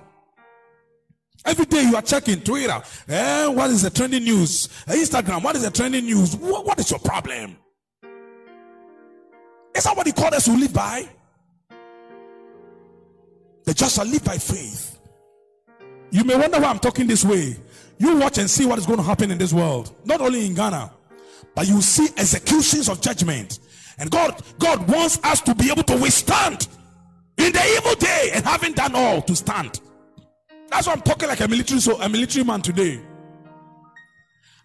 Every day you are checking Twitter. Eh, what is the trending news? Eh, Instagram. What is the trending news? what, what is your problem? Is that what he called us to live by? The just shall live by faith. You may wonder why I'm talking this way. You watch and see what is going to happen in this world. Not only in Ghana, but you see executions of judgment. And God, God wants us to be able to withstand in the evil day and having done all to stand. That's why I'm talking like a military so a military man today.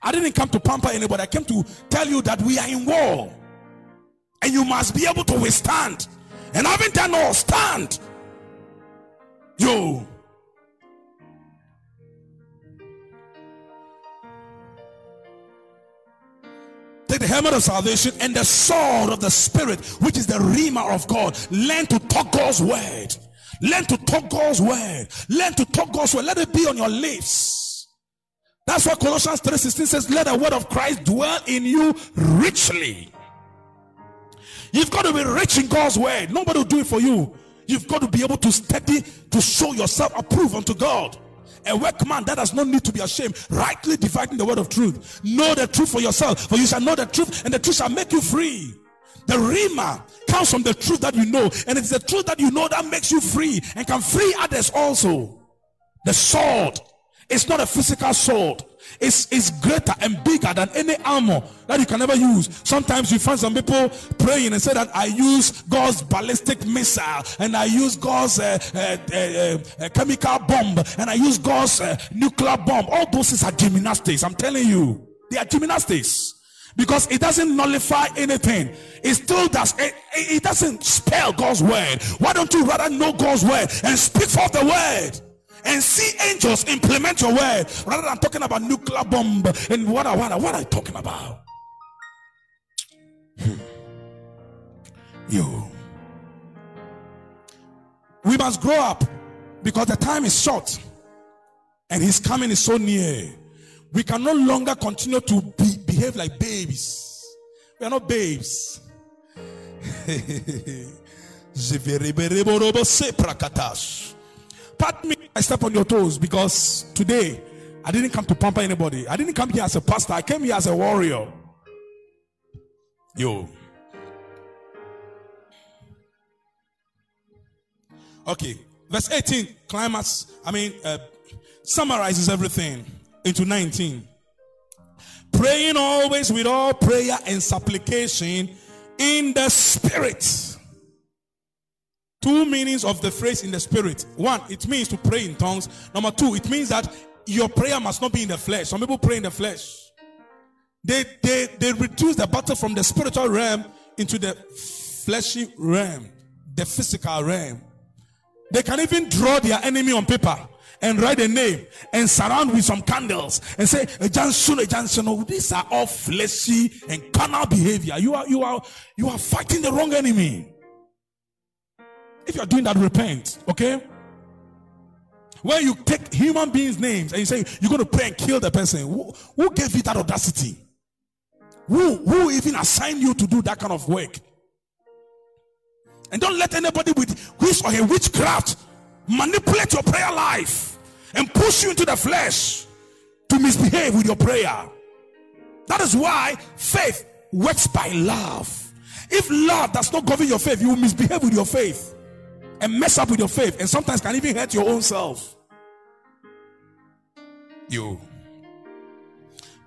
I didn't come to pamper anybody. I came to tell you that we are in war. And you must be able to withstand. And having done all, stand. Yo. The helmet of salvation and the sword of the spirit, which is the rhema of God. Learn to talk God's word. Learn to talk God's word. Learn to talk God's word. Let it be on your lips. That's what Colossians 3:16 says, let the word of Christ dwell in you richly. You've got to be rich in God's word. Nobody will do it for you. You've got to be able to study to show yourself approved unto God a workman that does not need to be ashamed, rightly dividing the word of truth. Know the truth for yourself, for you shall know the truth, and the truth shall make you free. The Rhema comes from the truth that you know, and it's the truth that you know that makes you free and can free others also. The sword is not a physical sword, it's, it's greater and bigger than any armor that you can ever use. Sometimes you find some people praying and say that I use God's ballistic missile and I use God's uh, uh, uh, uh chemical bomb and I use God's uh, nuclear bomb. All those things are gymnastics. I'm telling you, they are gymnastics because it doesn't nullify anything. It still does. It, it doesn't spell God's word. Why don't you rather know God's word and speak forth the word? And see angels implement your word rather than talking about nuclear bomb and what what what are you talking about? Hmm. You. We must grow up because the time is short and his coming is so near. We can no longer continue to be, behave like babies. We are not babes. Pardon me, I step on your toes because today I didn't come to pamper anybody. I didn't come here as a pastor. I came here as a warrior. Yo. Okay, verse 18, climax, I mean, uh, summarizes everything into 19. Praying always with all prayer and supplication in the spirit two meanings of the phrase in the spirit. One, it means to pray in tongues. Number two, it means that your prayer must not be in the flesh. Some people pray in the flesh. They they they reduce the battle from the spiritual realm into the fleshy realm, the physical realm. They can even draw their enemy on paper and write a name and surround with some candles and say Johnson, Johnson. Oh, these are all fleshy and carnal behavior. You are you are you are fighting the wrong enemy. If you are doing that, repent. Okay? When you take human beings' names and you say you're going to pray and kill the person, who, who gave you that audacity? Who, who even assigned you to do that kind of work? And don't let anybody with witch or a witchcraft manipulate your prayer life and push you into the flesh to misbehave with your prayer. That is why faith works by love. If love does not govern your faith, you will misbehave with your faith and mess up with your faith, and sometimes can even hurt your own self. You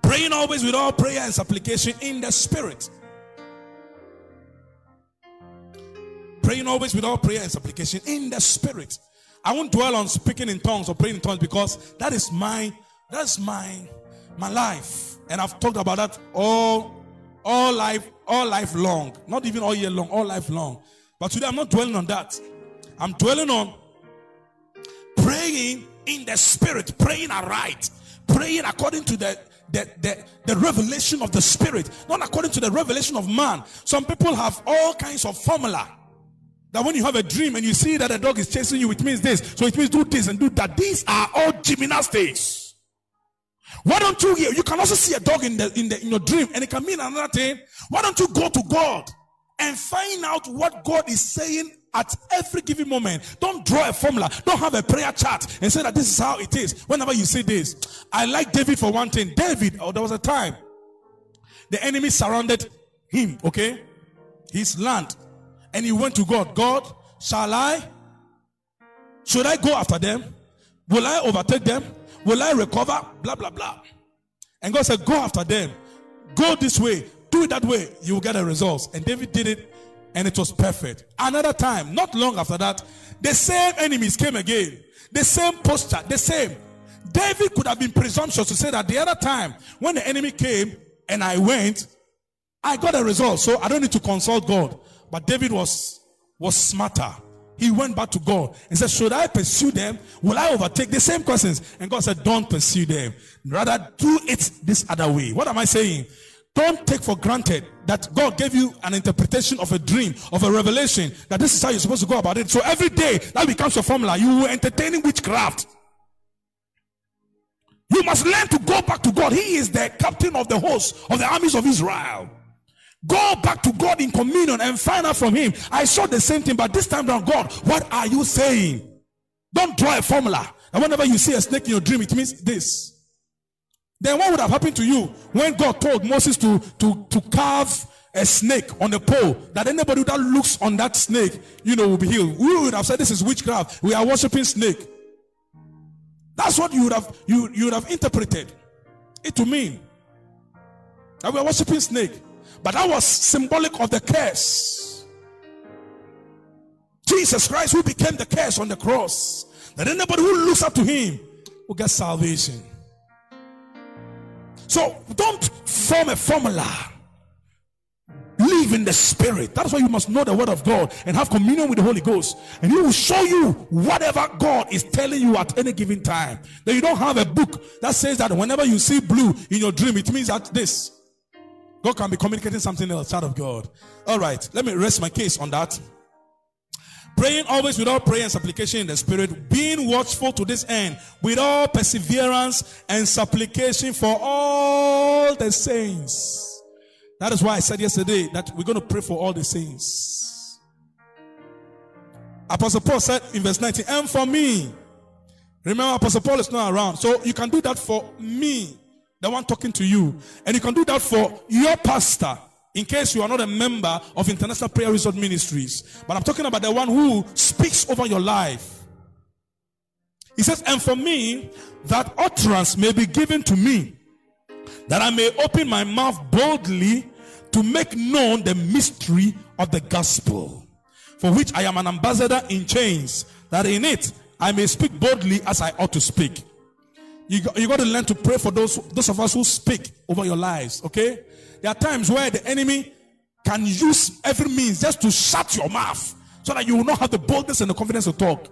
praying always with all prayer and supplication in the spirit. Praying always with all prayer and supplication in the spirit. I won't dwell on speaking in tongues or praying in tongues because that is my that's my my life. And I've talked about that all all life, all life long. Not even all year long, all life long. But today I'm not dwelling on that. I'm dwelling on praying in the spirit, praying aright, praying according to the the, the, the revelation of the spirit, not according to the revelation of man. Some people have all kinds of formula. That when you have a dream and you see that a dog is chasing you, it means this. So it means do this and do that. These are all gymnastics. Why don't you hear? You can also see a dog in the in the in your dream, and it can mean another thing. Why don't you go to God and find out what God is saying at every given moment? Don't draw a formula. Don't have a prayer chart and say that this is how it is. Whenever you say this, I like David for one thing. David, oh, there was a time the enemy surrounded him. Okay, his land, and he went to God. God, shall I? Should I go after them? Will I overtake them? Will I recover? Blah, blah, blah. And God said, Go after them. Go this way. Do it that way. You will get the results. And David did it, and it was perfect. Another time, not long after that, the same enemies came again. The same posture, the same. David could have been presumptuous to say that the other time, when the enemy came and I went, I got a result. So I don't need to consult God. But David was, was smarter he went back to God and said, Should I pursue them? Will I overtake the same questions? And God said, Don't pursue them. Rather, do it this other way. What am I saying? Don't take for granted that God gave you an interpretation of a dream, of a revelation, that this is how you're supposed to go about it. So every day that becomes your formula. You will entertaining witchcraft. You must learn to go back to God. He is the captain of the host of the armies of Israel. Go back to God in communion and find out from Him. I saw the same thing, but this time down, God, what are you saying? Don't draw a formula. And whenever you see a snake in your dream, it means this. Then what would have happened to you when God told Moses to, to, to carve a snake on a pole that anybody that looks on that snake, you know, will be healed? We would have said this is witchcraft. We are worshiping snake. That's what you would have you, you would have interpreted it to mean. That we are worshiping snake. But that was symbolic of the curse. Jesus Christ, who became the curse on the cross, that anybody who looks up to him will get salvation. So don't form a formula. Live in the spirit. That's why you must know the word of God and have communion with the Holy Ghost. And he will show you whatever God is telling you at any given time. That you don't have a book that says that whenever you see blue in your dream, it means that this. God can be communicating something else, child of God. All right, let me rest my case on that. Praying always without prayer and supplication in the spirit, being watchful to this end, with all perseverance and supplication for all the saints. That is why I said yesterday that we're going to pray for all the saints. Apostle Paul said in verse 19, and for me. Remember, Apostle Paul is not around. So you can do that for me the one talking to you. And you can do that for your pastor in case you are not a member of International Prayer Resort Ministries. But I'm talking about the one who speaks over your life. He says, And for me, that utterance may be given to me, that I may open my mouth boldly to make known the mystery of the gospel, for which I am an ambassador in chains, that in it I may speak boldly as I ought to speak. You got, you got to learn to pray for those, those of us who speak over your lives, okay? There are times where the enemy can use every means just to shut your mouth so that you will not have the boldness and the confidence to talk.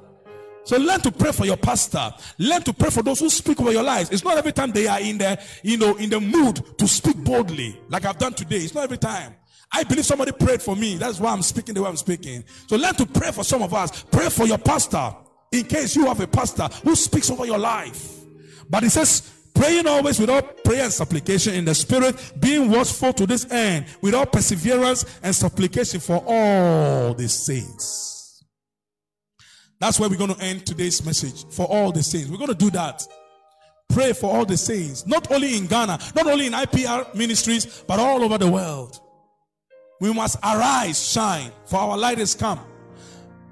So learn to pray for your pastor. Learn to pray for those who speak over your lives. It's not every time they are in the, you know, in the mood to speak boldly, like I've done today. It's not every time. I believe somebody prayed for me. That's why I'm speaking the way I'm speaking. So learn to pray for some of us. Pray for your pastor in case you have a pastor who speaks over your life. But he says, praying always without prayer and supplication in the spirit, being watchful to this end, without perseverance and supplication for all the saints. That's where we're going to end today's message for all the saints. We're going to do that. Pray for all the saints, not only in Ghana, not only in IPR ministries, but all over the world. We must arise, shine, for our light is come.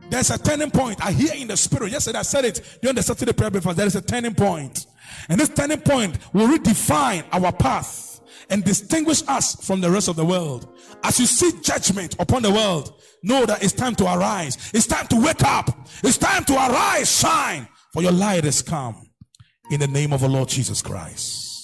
There's a turning point. I hear in the spirit. Yesterday I said it during the Saturday prayer breakfast. There is a turning point. And this turning point will redefine our path and distinguish us from the rest of the world. As you see judgment upon the world, know that it's time to arise. It's time to wake up. It's time to arise, shine, for your light has come in the name of the Lord Jesus Christ.